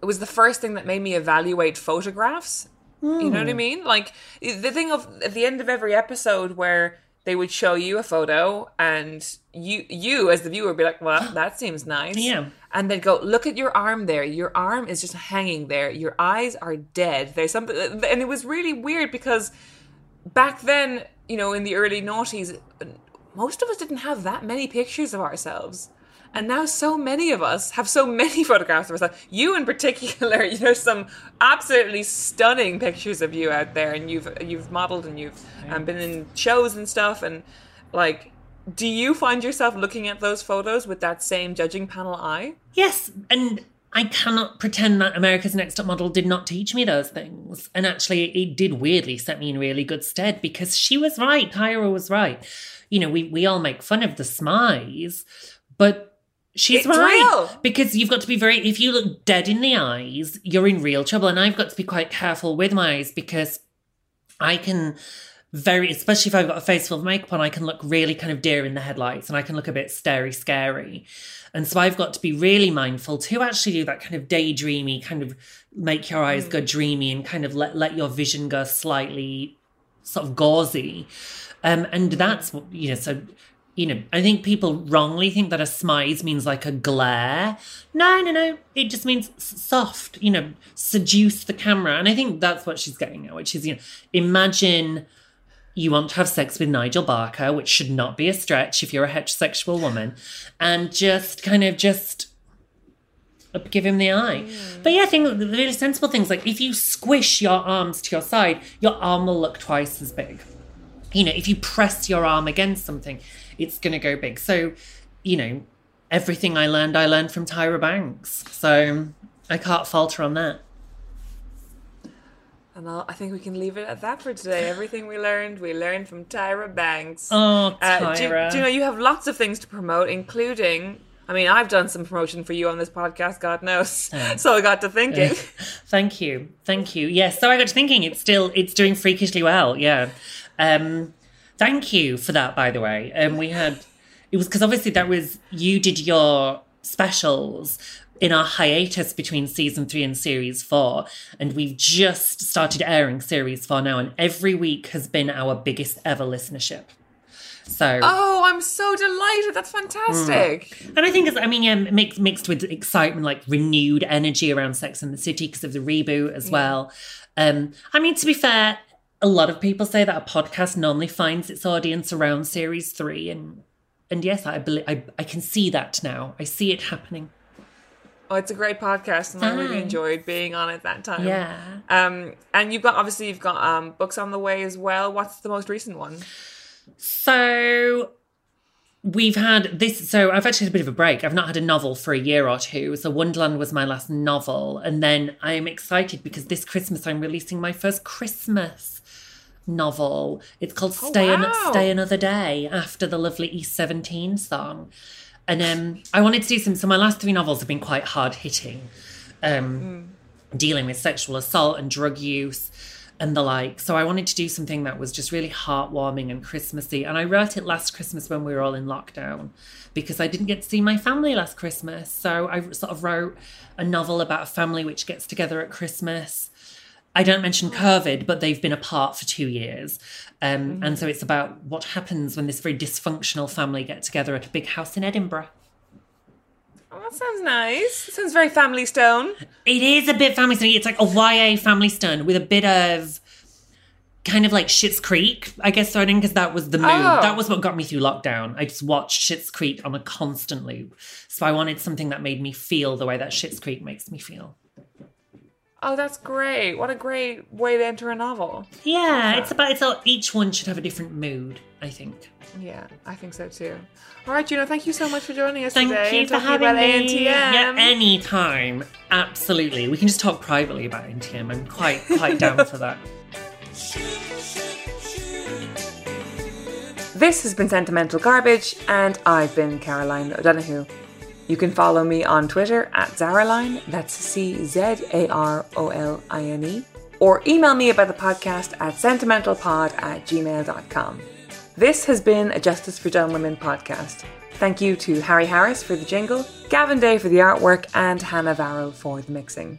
It was the first thing that made me evaluate photographs. You know what I mean? Like the thing of at the end of every episode where they would show you a photo and you you as the viewer would be like, well, that seems nice. Yeah. And they'd go, look at your arm there. Your arm is just hanging there. Your eyes are dead. There's something, and it was really weird because back then, you know, in the early noughties, most of us didn't have that many pictures of ourselves. And now so many of us have so many photographs of ourselves. You in particular, you know, some absolutely stunning pictures of you out there, and you've you've modeled and you've um, been in shows and stuff. And like, do you find yourself looking at those photos with that same judging panel eye? Yes, and I cannot pretend that America's Next Top Model did not teach me those things. And actually, it did weirdly set me in really good stead because she was right. Tyra was right. You know, we, we all make fun of the smize, but she's It's right. real. Because you've got to be very, if you look dead in the eyes, you're in real trouble. And I've got to be quite careful with my eyes because I can very, especially if I've got a face full of makeup on, I can look really kind of deer in the headlights and I can look a bit starey, scary. And so I've got to be really mindful to actually do that kind of daydreamy, kind of make your eyes go dreamy and kind of let, let your vision go slightly sort of gauzy. Um, and that's, what you know, so, you know, I think people wrongly think that a smize means like a glare. No, no, no. It just means s- soft, you know, seduce the camera. And I think that's what she's getting at, which is, you know, imagine you want to have sex with Nigel Barker, which should not be a stretch if you're a heterosexual woman, and just kind of just give him the eye. Mm. But yeah, I think the really sensible things like if you squish your arms to your side, your arm will look twice as big. You know, if you press your arm against something, it's going to go big. So, you know, everything I learned, I learned from Tyra Banks. So I can't falter on that. And I'll, I think we can leave it at that for today. Everything we learned, we learned from Tyra Banks. Oh, Uh, do, Tyra. do you know you have lots of things to promote, including? I mean, I've done some promotion for you on this podcast. God knows. So I got to thinking. Thank you. Thank you. Yes. So I got to thinking it's still it's doing freakishly well. Yeah. Um thank you for that by the way. Um we had it was because obviously that was you did your specials in our hiatus between season three and series four, and we've just started airing series four now, and every week has been our biggest ever listenership. So, Oh, I'm so delighted. That's fantastic. and I think it's, I mean, yeah, mixed mixed with excitement, like renewed energy around Sex and the City because of the reboot as well. Um, I mean, to be fair, a lot of people say that a podcast normally finds its audience around series three, and and yes, I believe I, I can see that now. I see it happening. Oh, it's a great podcast, and I really enjoyed being on it that time. Yeah. Um, and you've got obviously you've got um books on the way as well. What's the most recent one? So we've had this. So I've actually had a bit of a break. I've not had a novel for a year or two. So Wonderland was my last novel, and then I'm excited because this Christmas I'm releasing my first Christmas novel. It's called Stay An- Stay Another Day after the lovely East Seventeen song. And um, I wanted to do some. So my last three novels have been quite hard hitting, um, dealing with sexual assault and drug use and the like. So I wanted to do something that was just really heartwarming and Christmassy. And I wrote it last Christmas when we were all in lockdown because I didn't get to see my family last Christmas. So I sort of wrote a novel about a family which gets together at Christmas. I don't mention COVID, but they've been apart for two years. Um, And so it's about what happens when this very dysfunctional family get together at a big house in Edinburgh. Oh, that sounds nice. It sounds very Family Stone. It is a bit family stone. It's like a YA family stone with a bit of kind of like Schitt's Creek, I guess, in because that was the mood. Oh. That was what got me through lockdown. I just watched Schitt's Creek on a constant loop. So I wanted something that made me feel the way that Schitt's Creek makes me feel. Oh, that's great. What a great way to enter a novel. Yeah, it's about it's all, each one should have a different mood. I think. Yeah, I think so too. All right, Juno, thank you so much for joining us today. Thank today. you and for talking having about me. ANTM. Yeah, anytime. Absolutely. We can just talk privately about NTM. I'm quite quite down for that. This has been Sentimental Garbage, and I've been Caroline O'Donoghue. You can follow me on Twitter at Czaroline, that's C Z A R O L I N E, or email me about the podcast at sentimentalpod at gmail.com. This has been a Justice for Dumb Women podcast. Thank you to Harry Harris for the jingle, Gavin Day for the artwork, and Hannah Varro for the mixing.